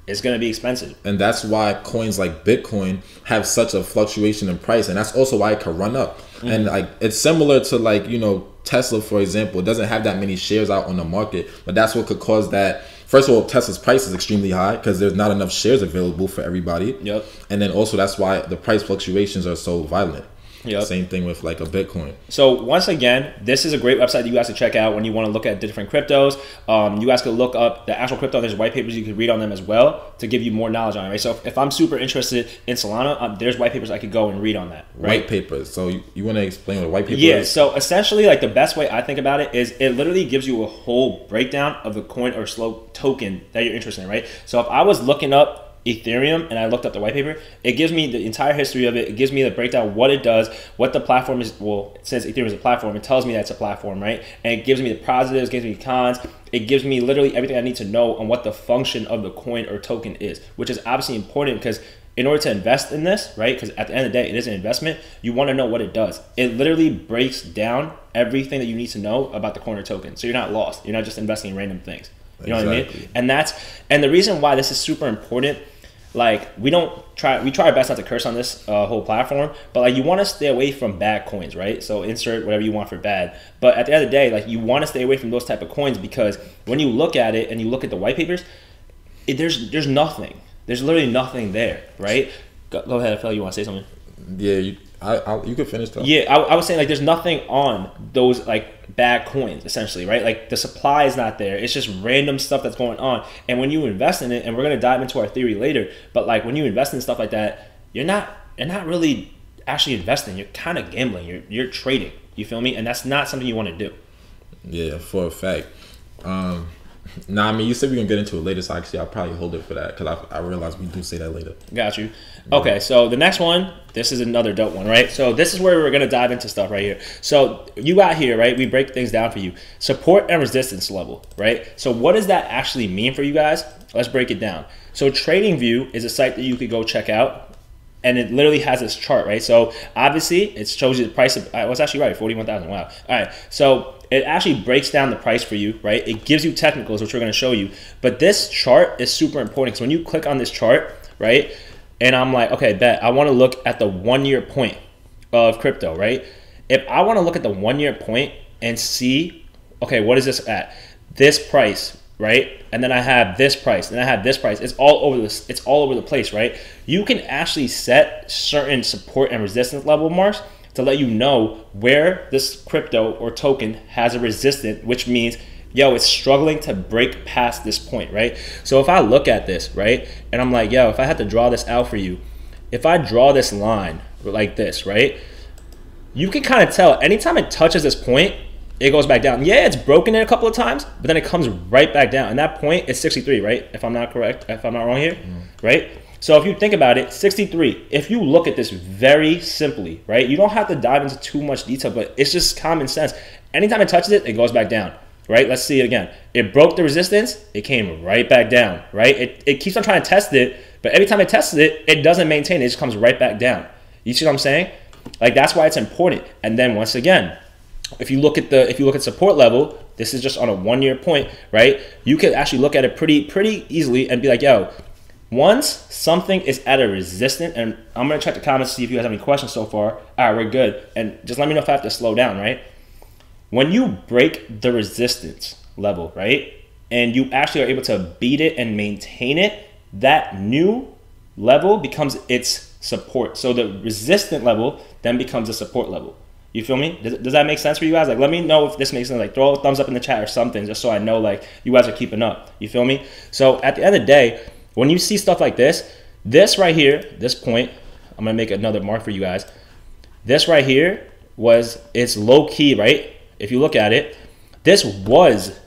it's gonna be expensive. and that's why coins like Bitcoin have such a fluctuation in price, and that's also why it could run up. Mm. And like it's similar to like you know Tesla, for example, doesn't have that many shares out on the market, but that's what could cause that. First of all, Tesla's price is extremely high because there's not enough shares available for everybody. Yep. And then also that's why the price fluctuations are so violent. Yep. Same thing with like a Bitcoin. So once again, this is a great website that you guys can check out when you want to look at different cryptos. Um, you guys can look up the actual crypto. There's white papers you can read on them as well to give you more knowledge on it. Right. So if, if I'm super interested in Solana, um, there's white papers I could go and read on that. Right. White papers. So you, you want to explain what white paper Yeah, is? so essentially, like the best way I think about it is it literally gives you a whole breakdown of the coin or slow token that you're interested in, right? So if I was looking up Ethereum and I looked up the white paper, it gives me the entire history of it. It gives me the breakdown, what it does, what the platform is. Well, says Ethereum is a platform. It tells me that it's a platform, right? And it gives me the positives, gives me cons. It gives me literally everything I need to know on what the function of the coin or token is, which is obviously important because in order to invest in this, right? Because at the end of the day, it is an investment. You want to know what it does. It literally breaks down everything that you need to know about the coin or token, so you're not lost. You're not just investing in random things. You know exactly. what I mean? And that's and the reason why this is super important. Like we don't try, we try our best not to curse on this uh, whole platform, but like you want to stay away from bad coins, right? So insert whatever you want for bad. But at the end of the day, like you want to stay away from those type of coins because when you look at it and you look at the white papers, it, there's there's nothing. There's literally nothing there, right? Go, go ahead, I feel like you want to say something. Yeah, you, I, I, you could finish though. Yeah, I, I was saying like there's nothing on those like bad coins essentially, right? Like the supply is not there. It's just random stuff that's going on. And when you invest in it, and we're gonna dive into our theory later, but like when you invest in stuff like that, you're not you're not really actually investing. You're kind of gambling. You're you're trading. You feel me? And that's not something you want to do. Yeah, for a fact. Um, Nah, I mean, you said we gonna get into it later, so actually, I'll probably hold it for that because I, I realize we do say that later. Got you. Okay, so the next one, this is another dope one, right? So this is where we're gonna dive into stuff right here. So you got here, right? We break things down for you. Support and resistance level, right? So what does that actually mean for you guys? Let's break it down. So TradingView is a site that you could go check out and it literally has this chart, right? So obviously it shows you the price of, uh, I was actually right, 41,000, wow. All right, so it actually breaks down the price for you, right? It gives you technicals, which we're gonna show you. But this chart is super important because when you click on this chart, right? And I'm like, okay, bet, I wanna look at the one year point of crypto, right? If I wanna look at the one year point and see, okay, what is this at? This price, right? And then I have this price, and I have this price. It's all over this. It's all over the place, right? You can actually set certain support and resistance level marks to let you know where this crypto or token has a resistance, which means yo, it's struggling to break past this point, right? So if I look at this, right, and I'm like, yo, if I had to draw this out for you, if I draw this line like this, right, you can kind of tell anytime it touches this point, it goes back down. Yeah, it's broken in a couple of times, but then it comes right back down. And that point is 63, right? If I'm not correct, if I'm not wrong here, mm. right? So if you think about it, 63, if you look at this very simply, right? You don't have to dive into too much detail, but it's just common sense. Anytime it touches it, it goes back down, right? Let's see it again. It broke the resistance, it came right back down, right? It, it keeps on trying to test it, but every time it tests it, it doesn't maintain it, just comes right back down. You see what I'm saying? Like that's why it's important. And then once again, if you look at the if you look at support level, this is just on a one year point, right? You can actually look at it pretty pretty easily and be like, yo, once something is at a resistance, and I'm gonna check the comments to see if you guys have any questions so far. All right, we're good. And just let me know if I have to slow down, right? When you break the resistance level, right, and you actually are able to beat it and maintain it, that new level becomes its support. So the resistant level then becomes a support level. You feel me? Does, does that make sense for you guys? Like, let me know if this makes sense. Like, throw a thumbs up in the chat or something, just so I know like you guys are keeping up. You feel me? So at the end of the day, when you see stuff like this, this right here, this point, I'm gonna make another mark for you guys. This right here was it's low key, right? If you look at it, this was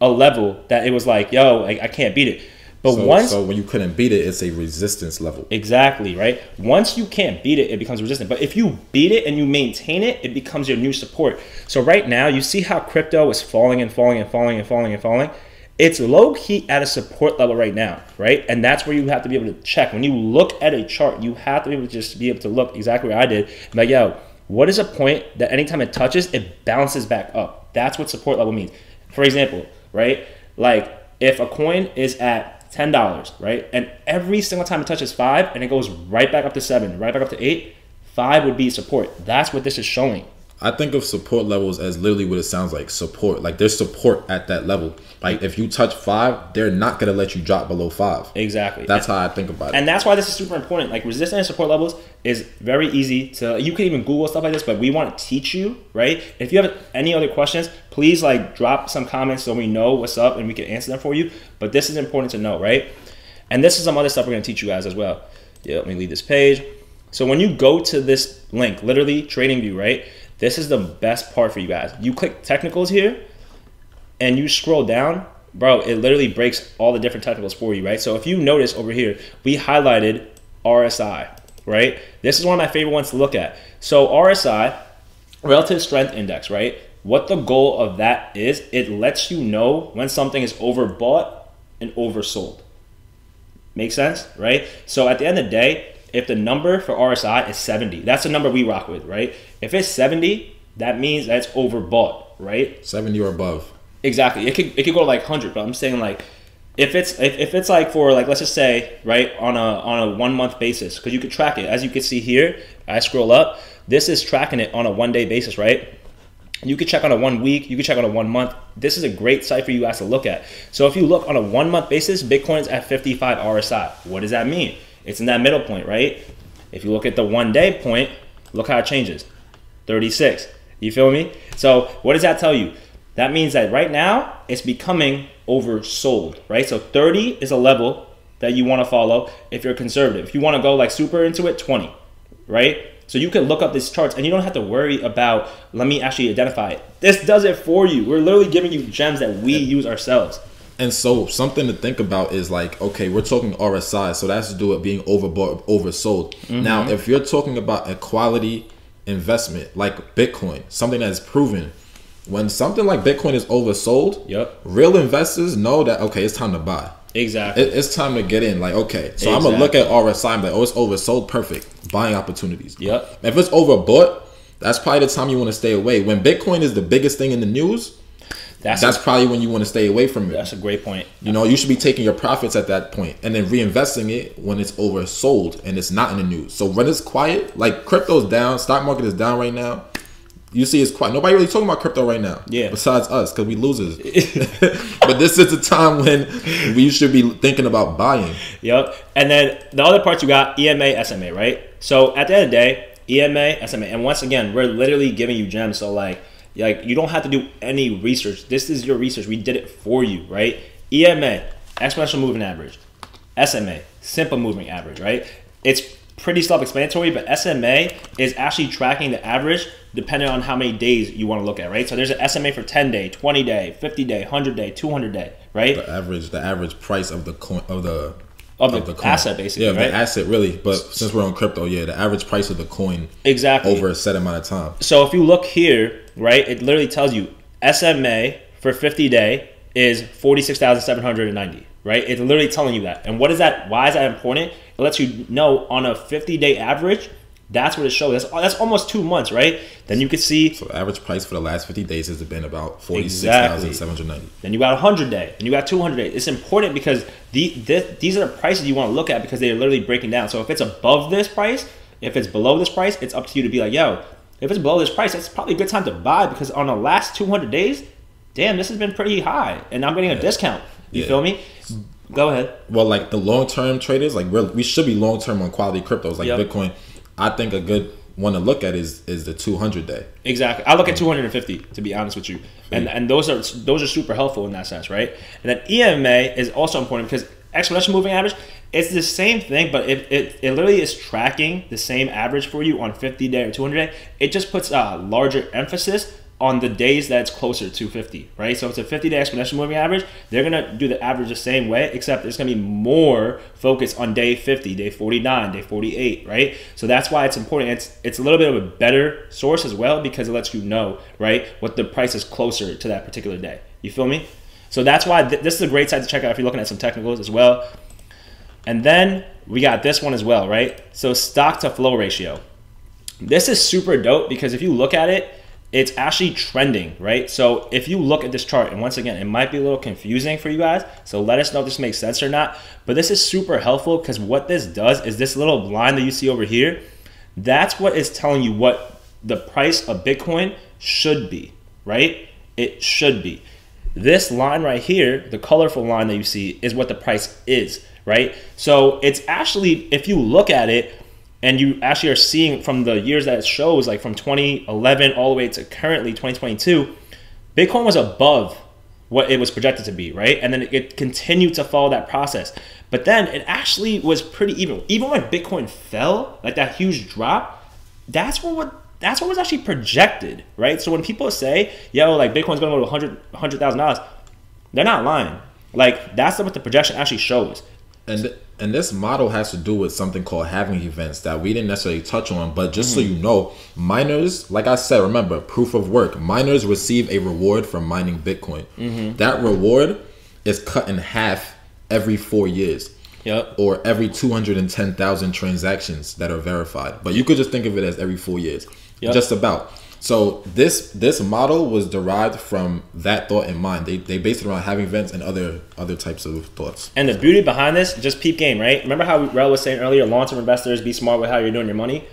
a level that it was like, yo, like, I can't beat it. But so, once so when you couldn't beat it, it's a resistance level. Exactly, right? Once you can't beat it, it becomes resistant. But if you beat it and you maintain it, it becomes your new support. So right now, you see how crypto is falling and falling and falling and falling and falling. It's low key at a support level right now, right? And that's where you have to be able to check. When you look at a chart, you have to be able to just be able to look exactly where I did. Like, yo, what is a point that anytime it touches, it bounces back up? That's what support level means. For example, right? Like if a coin is at $10, right? And every single time it touches five and it goes right back up to seven, right back up to eight, five would be support. That's what this is showing. I think of support levels as literally what it sounds like support. Like there's support at that level. Like if you touch five, they're not gonna let you drop below five. Exactly. That's and, how I think about it. And that's why this is super important. Like resistance and support levels is very easy to. You can even Google stuff like this, but we want to teach you, right? If you have any other questions, please like drop some comments so we know what's up and we can answer them for you. But this is important to know, right? And this is some other stuff we're gonna teach you guys as well. Yeah, let me leave this page. So when you go to this link, literally TradingView, right? This is the best part for you guys. You click technicals here and you scroll down bro, it literally breaks all the different technicals for you, right? So if you notice over here, we highlighted RSI, right? This is one of my favorite ones to look at. So RSI, relative strength index, right? What the goal of that is, it lets you know when something is overbought and oversold. Make sense, right? So at the end of the day, if the number for RSI is 70, that's the number we rock with, right? If it's 70, that means that's overbought, right? 70 or above. Exactly. It could it could go to like 100, but I'm saying like if it's if, if it's like for like let's just say right on a on a one month basis because you could track it as you can see here i scroll up this is tracking it on a one day basis right you could check on a one week you could check on a one month this is a great site for you guys to look at so if you look on a one month basis bitcoin's at 55 rsi what does that mean it's in that middle point right if you look at the one day point look how it changes 36 you feel me so what does that tell you that means that right now it's becoming oversold, right? So 30 is a level that you want to follow if you're conservative. If you want to go like super into it, 20, right? So you can look up these charts and you don't have to worry about, let me actually identify it. This does it for you. We're literally giving you gems that we use ourselves. And so something to think about is like, okay, we're talking RSI, so that's to do with being overbought, oversold. Mm-hmm. Now, if you're talking about a quality investment like Bitcoin, something that is proven, when something like Bitcoin is oversold, yep. real investors know that okay, it's time to buy. Exactly. It, it's time to get in. Like, okay, so exactly. I'm gonna look at RSI and like, oh, it's oversold. Perfect. Buying opportunities. Yep. If it's overbought, that's probably the time you want to stay away. When Bitcoin is the biggest thing in the news, that's, that's a, probably when you want to stay away from it. That's a great point. You know, you should be taking your profits at that point and then reinvesting it when it's oversold and it's not in the news. So when it's quiet, like crypto's down, stock market is down right now you see it's quiet. nobody really talking about crypto right now. Yeah. Besides us, because we losers. but this is a time when we should be thinking about buying. Yep. And then the other parts you got EMA, SMA, right? So at the end of the day, EMA, SMA, and once again, we're literally giving you gems. So like, like you don't have to do any research. This is your research. We did it for you, right? EMA, exponential moving average. SMA, simple moving average, right? It's pretty self-explanatory, but SMA is actually tracking the average depending on how many days you want to look at, right? So there's an SMA for 10 day, 20 day, 50 day, 100 day, 200 day, right? The average, the average price of the coin of the of, of the, the asset basically, yeah, right? the asset really. But since we're on crypto, yeah, the average price of the coin exactly over a set amount of time. So if you look here, right, it literally tells you SMA for 50 day is 46,790 right? It's literally telling you that. And what is that? Why is that important? It lets you know on a 50 day average, that's what it shows. That's, that's almost two months, right? Then you can see. So average price for the last 50 days has been about 46,790. Exactly. Then you got 100 day, and you got 200 days. It's important because the, the, these are the prices you want to look at because they're literally breaking down. So if it's above this price, if it's below this price, it's up to you to be like, yo, if it's below this price, it's probably a good time to buy because on the last 200 days, damn, this has been pretty high, and I'm getting a yeah. discount. You yeah. feel me? Go ahead. Well, like the long term traders, like we should be long term on quality cryptos like yep. Bitcoin. I think a good one to look at is is the 200 day. Exactly. I look at um, 250 to be honest with you, and and those are those are super helpful in that sense, right? And then EMA is also important because exponential moving average it's the same thing, but it, it, it literally is tracking the same average for you on 50 day or 200 day. It just puts a larger emphasis on the days that's closer to 50, right? So it's a 50 day exponential moving average. They're gonna do the average the same way, except there's gonna be more focus on day 50, day 49, day 48, right? So that's why it's important. It's it's a little bit of a better source as well because it lets you know, right, what the price is closer to that particular day. You feel me? So that's why th- this is a great site to check out if you're looking at some technicals as well. And then we got this one as well, right? So stock to flow ratio. This is super dope because if you look at it, it's actually trending, right? So if you look at this chart, and once again, it might be a little confusing for you guys, so let us know if this makes sense or not. But this is super helpful because what this does is this little line that you see over here, that's what is telling you what the price of Bitcoin should be, right? It should be. This line right here, the colorful line that you see, is what the price is, right? So it's actually, if you look at it, and you actually are seeing from the years that it shows, like from 2011 all the way to currently 2022, Bitcoin was above what it was projected to be, right? And then it continued to follow that process. But then it actually was pretty even. Even when Bitcoin fell, like that huge drop, that's what that's what was actually projected, right? So when people say, "Yo, like Bitcoin's going to go to 100 $100,000," They're not lying. Like that's what the projection actually shows. And and this model has to do with something called halving events that we didn't necessarily touch on. But just so hmm. you know, miners, like I said, remember proof of work. Miners receive a reward for mining Bitcoin. Mm-hmm. That reward is cut in half every four years. Yep. Or every 210,000 transactions that are verified. But you could just think of it as every four years. Yep. Just about. So this this model was derived from that thought in mind. They, they based it around halving events and other other types of thoughts. And the beauty behind this, just peep game, right? Remember how Rel was saying earlier, long-term investors, be smart with how you're doing your money.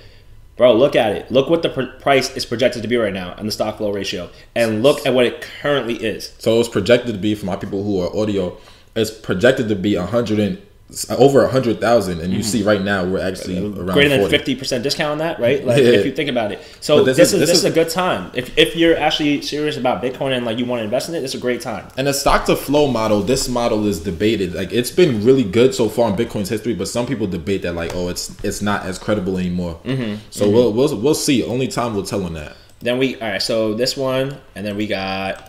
Bro, look at it. Look what the pr- price is projected to be right now and the stock flow ratio, and look at what it currently is. So it's projected to be for my people who are audio. It's projected to be a hundred and over a hundred thousand, and you see right now we're actually around Mm-hmm. Greater than 40. fifty percent discount on that, right? Like Yeah. if you think about it. So this, this is, is- this, is, is- a good time. If if you're actually serious about Bitcoin and like you want to invest in it, it's a great time. And the stock to flow model, this model is debated. Like it's been really good so far in Bitcoin's history, but some people debate that like, oh, it's it's not as credible anymore. Mm-hmm. So we'll we'll we'll see. Only time will tell on that. Then we all right. So this one, and then we got.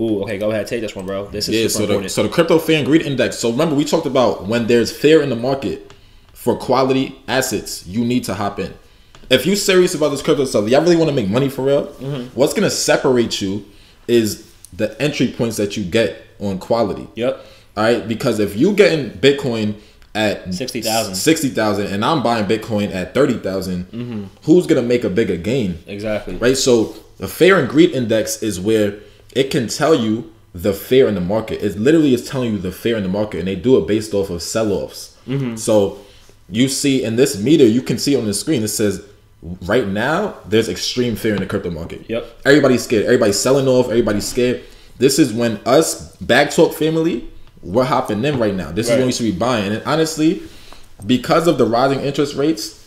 Ooh, okay. Go ahead, take this one, bro. This is Yeah. So the important. so the crypto fear and greed index. So remember we talked about when there's fear in the market for quality assets, you need to hop in. If you're serious about this crypto stuff, y'all really want to make money for real. Mm-hmm. What's gonna separate you is the entry points that you get on quality. yep. All right, because if you getting Bitcoin at 60,000. sixty thousand, and I'm buying Bitcoin at thirty Mm-hmm. who's gonna make a bigger gain, Exactly. right? So the fear and greed index is where it can tell you the fear in the market. It literally is telling you the fear in the market, and they do it based off of sell-offs. Mm-hmm. So you see in this meter, you can see on the screen it says. Right now, there's extreme fear in the crypto market. Yep. Everybody's scared. Everybody's selling off. Everybody's scared. This is when us Bag Talk family, we're hopping in right now. This is when we should be buying. And honestly, because of the rising interest rates,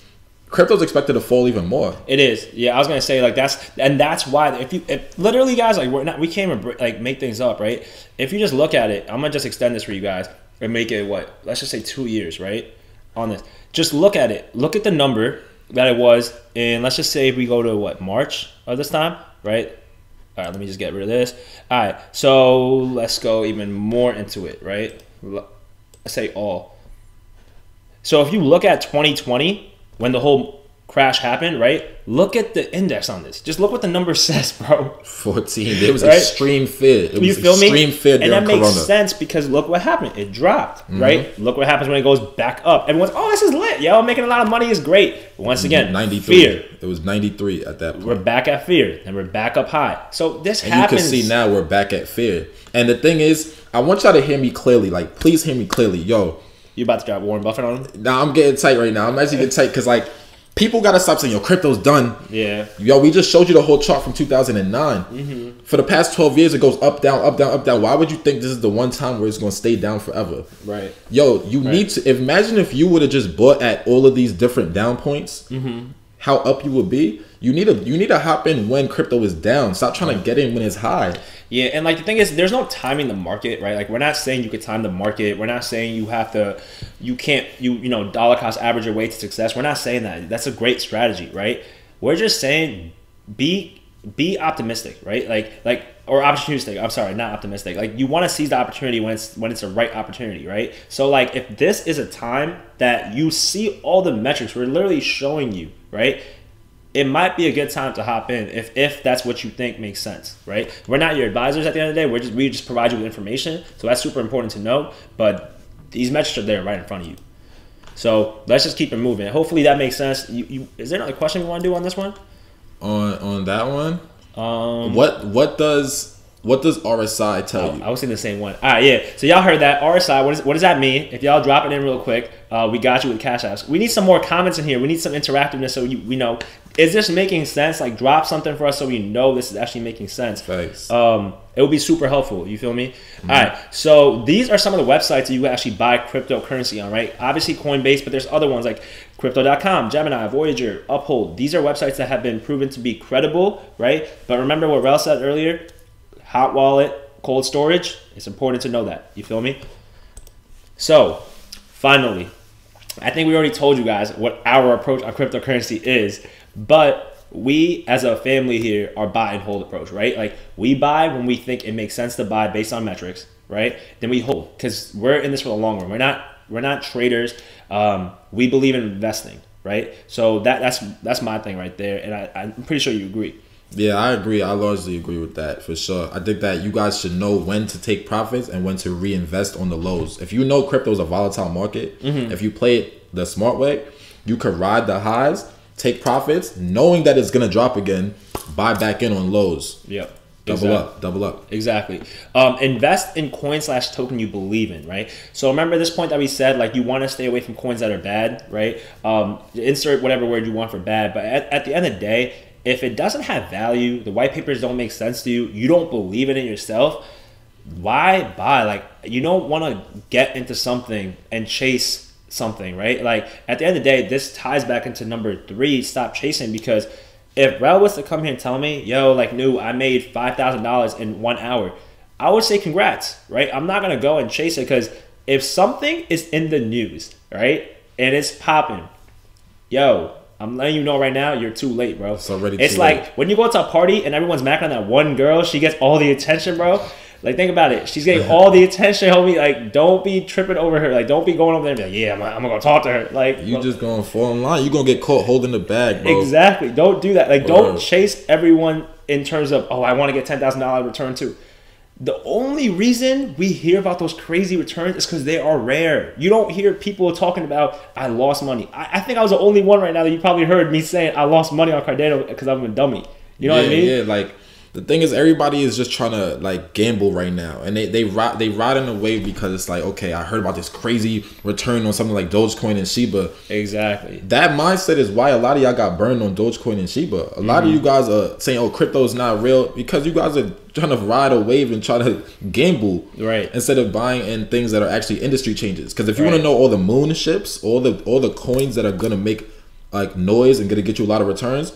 crypto's expected to fall even more. It is. Yeah, I was gonna say like that's and that's why if you if literally guys like we're not we can't even like make things up right. If you just look at it, I'm gonna just extend this for you guys and make it what let's just say two years right on this. Just look at it. Look at the number that it was, and let's just say we go to what March of this time, right? All right, let me just get rid of this. All right, so let's go even more into it, right? Let's say all. So if you look at 2020 when the whole crash happened, right? Look at the index on this. Just look what the number says, bro. 14. There was Right? extreme fear. It You was feel me? extreme fear and that makes Corona. Mm-hmm. sense because look what happened. It dropped, right? Look what happens when it goes back up. Everyone's, oh, this is lit. Yo, making a lot of money is great. Once again, 93. fear. It was 93 at that point. We're back at fear, and we're back up high. So this And happens. you can see now we're back at fear. And the thing is, I want y'all to hear me clearly. Like, please hear me clearly. Yo, You about to drop Warren Buffett on them? now I'm getting tight right now. I'm actually getting tight because, like, people got to stop saying, yo, crypto's done. Yeah. Yo, we just showed you the whole chart from 2009. Mm-hmm. For the past 12 years, it goes up, down, up, down, up, down. Why would you think this is the one time where it's going to stay down forever? Right. Yo, you need to imagine if you would have just bought at all of these different down points, Mm-hmm. How up you will be. You need to you need to hop in when crypto is down. Stop trying to get in when it's high. Yeah, and like the thing is, there's no timing the market, right? Like we're not saying you could time the market. We're not saying you have to, you can't, you you know, dollar cost average your way to success. We're not saying that. That's a great strategy, right? We're just saying be be optimistic, right? Like like or opportunistic. I'm sorry, not optimistic. Like you want to seize the opportunity when it's when it's a right opportunity, right? So like if this is a time that you see all the metrics, we're literally showing you, right? it might be a good time to hop in if, if that's what you think makes sense, right? We're not your advisors at the end of the day. We're just we just provide you with information, so that's super important to know. But these metrics are there right in front of you. So let's just keep it moving. Hopefully that makes sense. You, you is there another question you want to do on this one? On on that one, Um, what what does what does RSI tell you? I was saying the same one. All right, yeah. So y'all heard that RSI. What, is, what does that mean? If y'all drop it in real quick, uh, we got you with cash apps. We need some more comments in here. We need some interactiveness so you, we know is this making sense? Like drop something for us so we know this is actually making sense. Thanks. Um, it would be super helpful. You feel me? All right. So these are some of the websites that you actually buy cryptocurrency on, right? Obviously Coinbase, but there's other ones like Crypto.com, Gemini, Voyager, Uphold. These are websites that have been proven to be credible, right? But remember what Rel said earlier: hot wallet, cold storage. It's important to know that. You feel me? So, finally, I think we already told you guys what our approach on cryptocurrency is, but we as a family here are buy and hold approach, right? Like we buy when we think it makes sense to buy based on metrics, right? Then we hold because we're in this for the long run. We're not we're not traders. Um, we believe in investing, right? So that that's that's my thing right there, and I, I'm pretty sure you agree. Yeah, I agree. I largely agree with that for sure. I think that you guys should know when to take profits and when to reinvest on the lows. If you know crypto is a volatile market, Mm-hmm. if you play it the smart way, you could ride the highs, take profits, knowing that it's gonna drop again, buy back in on lows. Yep. Double up, double up. Exactly. Um, invest in coin slash token you believe in, right? So remember this point that we said, like you want to stay away from coins that are bad, right? Um, insert whatever word you want for bad, but at, at the end of the day, if it doesn't have value, the white papers don't make sense to you, you don't believe in it yourself, why buy? Like you don't want to get into something and chase something, right? Like at the end of the day, this ties back into number three. Stop chasing because if Rel was to come here and tell me, "Yo, like, Hnu, I made five thousand dollars in one hour," I would say, "Congrats!" Right? I'm not gonna go and chase it because if something is in the news, right, and it's popping, yo. I'm letting you know right now, you're too late, bro. It's already It's like late. when you go to a party and everyone's macking on that one girl, she gets all the attention, bro. Like think about it, she's getting all the attention, homie. Like don't be tripping over her. Like don't be going over there and be like, yeah, I'm, I'm gonna go talk to her. Like You bro, just gonna fall in line. You gonna get caught holding the bag, bro. exactly. Don't do that. Like don't chase everyone in terms of oh, I want to get ten thousand dollar return too. The only reason we hear about those crazy returns is because they are rare. You don't hear people talking about I lost money. I, I think I was the only one right now that you probably heard me saying I lost money on Cardano because I'm a dummy. You know yeah, what I mean? Yeah, like the thing is, everybody is just trying to like gamble right now, and they they ride they ride in a wave because it's like, okay, I heard about this crazy return on something like Dogecoin and Shiba. Exactly. That mindset is why a lot of y'all got burned on Dogecoin and Shiba. A lot Mm-hmm. of you guys are saying, "Oh, crypto is not real," because you guys are trying to ride a wave and try to gamble, Right. Instead of buying in things that are actually industry changes. Because if you want to know all the moon ships, all the all the coins that are gonna make like noise and gonna get you a lot of returns,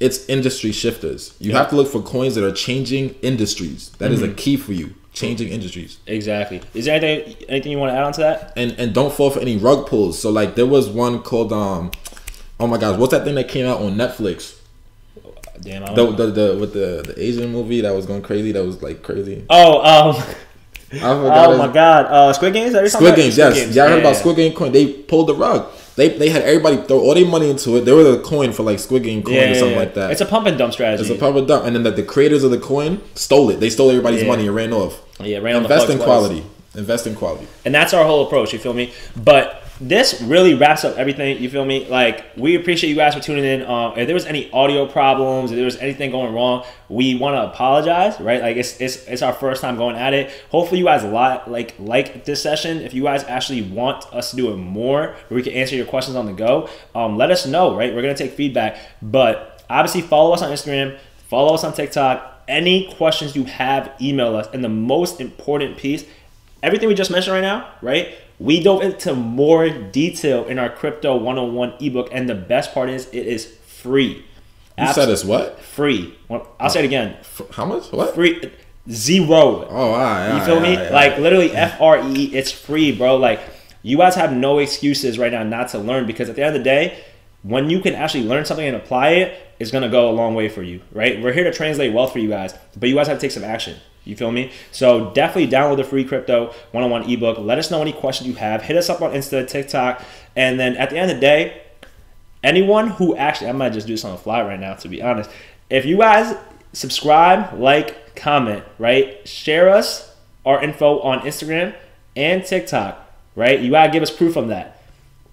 it's industry shifters. You have to look for coins that are changing industries. That is a key for you. Changing industries. Exactly. Is there anything anything you want to add on to that? and and don't fall for any rug pulls. So like there was one called um, oh my gosh, what's that thing that came out on Netflix? Damn. I don't The know. the, the with the the Asian movie that was going crazy. That was like crazy. Oh, um, I forgot. oh my God, uh, Squid Games. Are you talking Squid? Games, yes. Y'all heard about Squid Game coin? They pulled the rug. They they had everybody throw all their money into it. There was a coin for like Squid Game coin Yeah, or something yeah, like that. It's a pump and dump strategy. It's a pump and dump, and then the, the creators of the coin stole it. They stole everybody's money and ran off. yeah, ran Invest in quality. Invest in quality. and that's our whole approach. You feel me? But this really wraps up everything. You feel me? Like we appreciate you guys for tuning in. Um, if there was any audio problems, if there was anything going wrong, we want to apologize. Right? Like it's, it's it's our first time going at it. Hopefully, you guys lot like like this session. If you guys actually want us to do it more, where we can answer your questions on the go, um, let us know. Right? We're gonna take feedback, but obviously follow us on Instagram, follow us on TikTok. Any questions you have, email us. And the most important piece everything we just mentioned right now, right? We dove into more detail in our crypto 101 ebook, and the best part is it is free. You said it's what? free. I'll say it again. How much? What? Free zero. Oh, all right. You feel me? Like literally F R E, it's free, bro. Like you guys have no excuses right now not to learn because at the end of the day, when you can actually learn something and apply it, it's gonna go a long way for you, right? We're here to translate wealth for you guys, but you guys have to take some action. You feel me? So definitely download the free crypto 101 ebook. Let us know any questions you have. Hit us up on Insta, TikTok, and then at the end of the day, anyone who actually I might just do this on the fly right now to be honest. If you guys subscribe, like, comment, right? Share us our info on Instagram and TikTok, right? You gotta give us proof of that.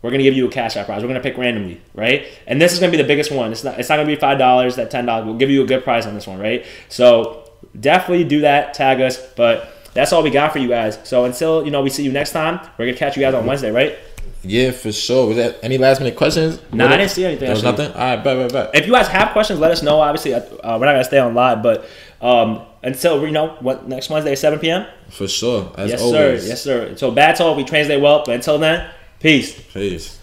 We're gonna give you a cash app prize. We're gonna pick randomly, right? And this is gonna be the biggest one. It's not it's not gonna be five dollars, that ten dollars. We'll give you a good price on this one, right? So definitely do that, tag us, but that's all we got for you guys. So until you know we see you next time, we're gonna catch you guys on Wednesday, right? Yeah, for sure. Was that any last minute questions? Nah, I didn't see anything, There was actually. nothing. All right, bet, bet, bet. if you guys have questions, let us know. Obviously, uh, we're not gonna stay on live, but um, until you know what next Wednesday, seven p.m. For sure. As Yes, always. sir. Yes, sir. So Bag Talk, we translate well. But until then, peace. Peace.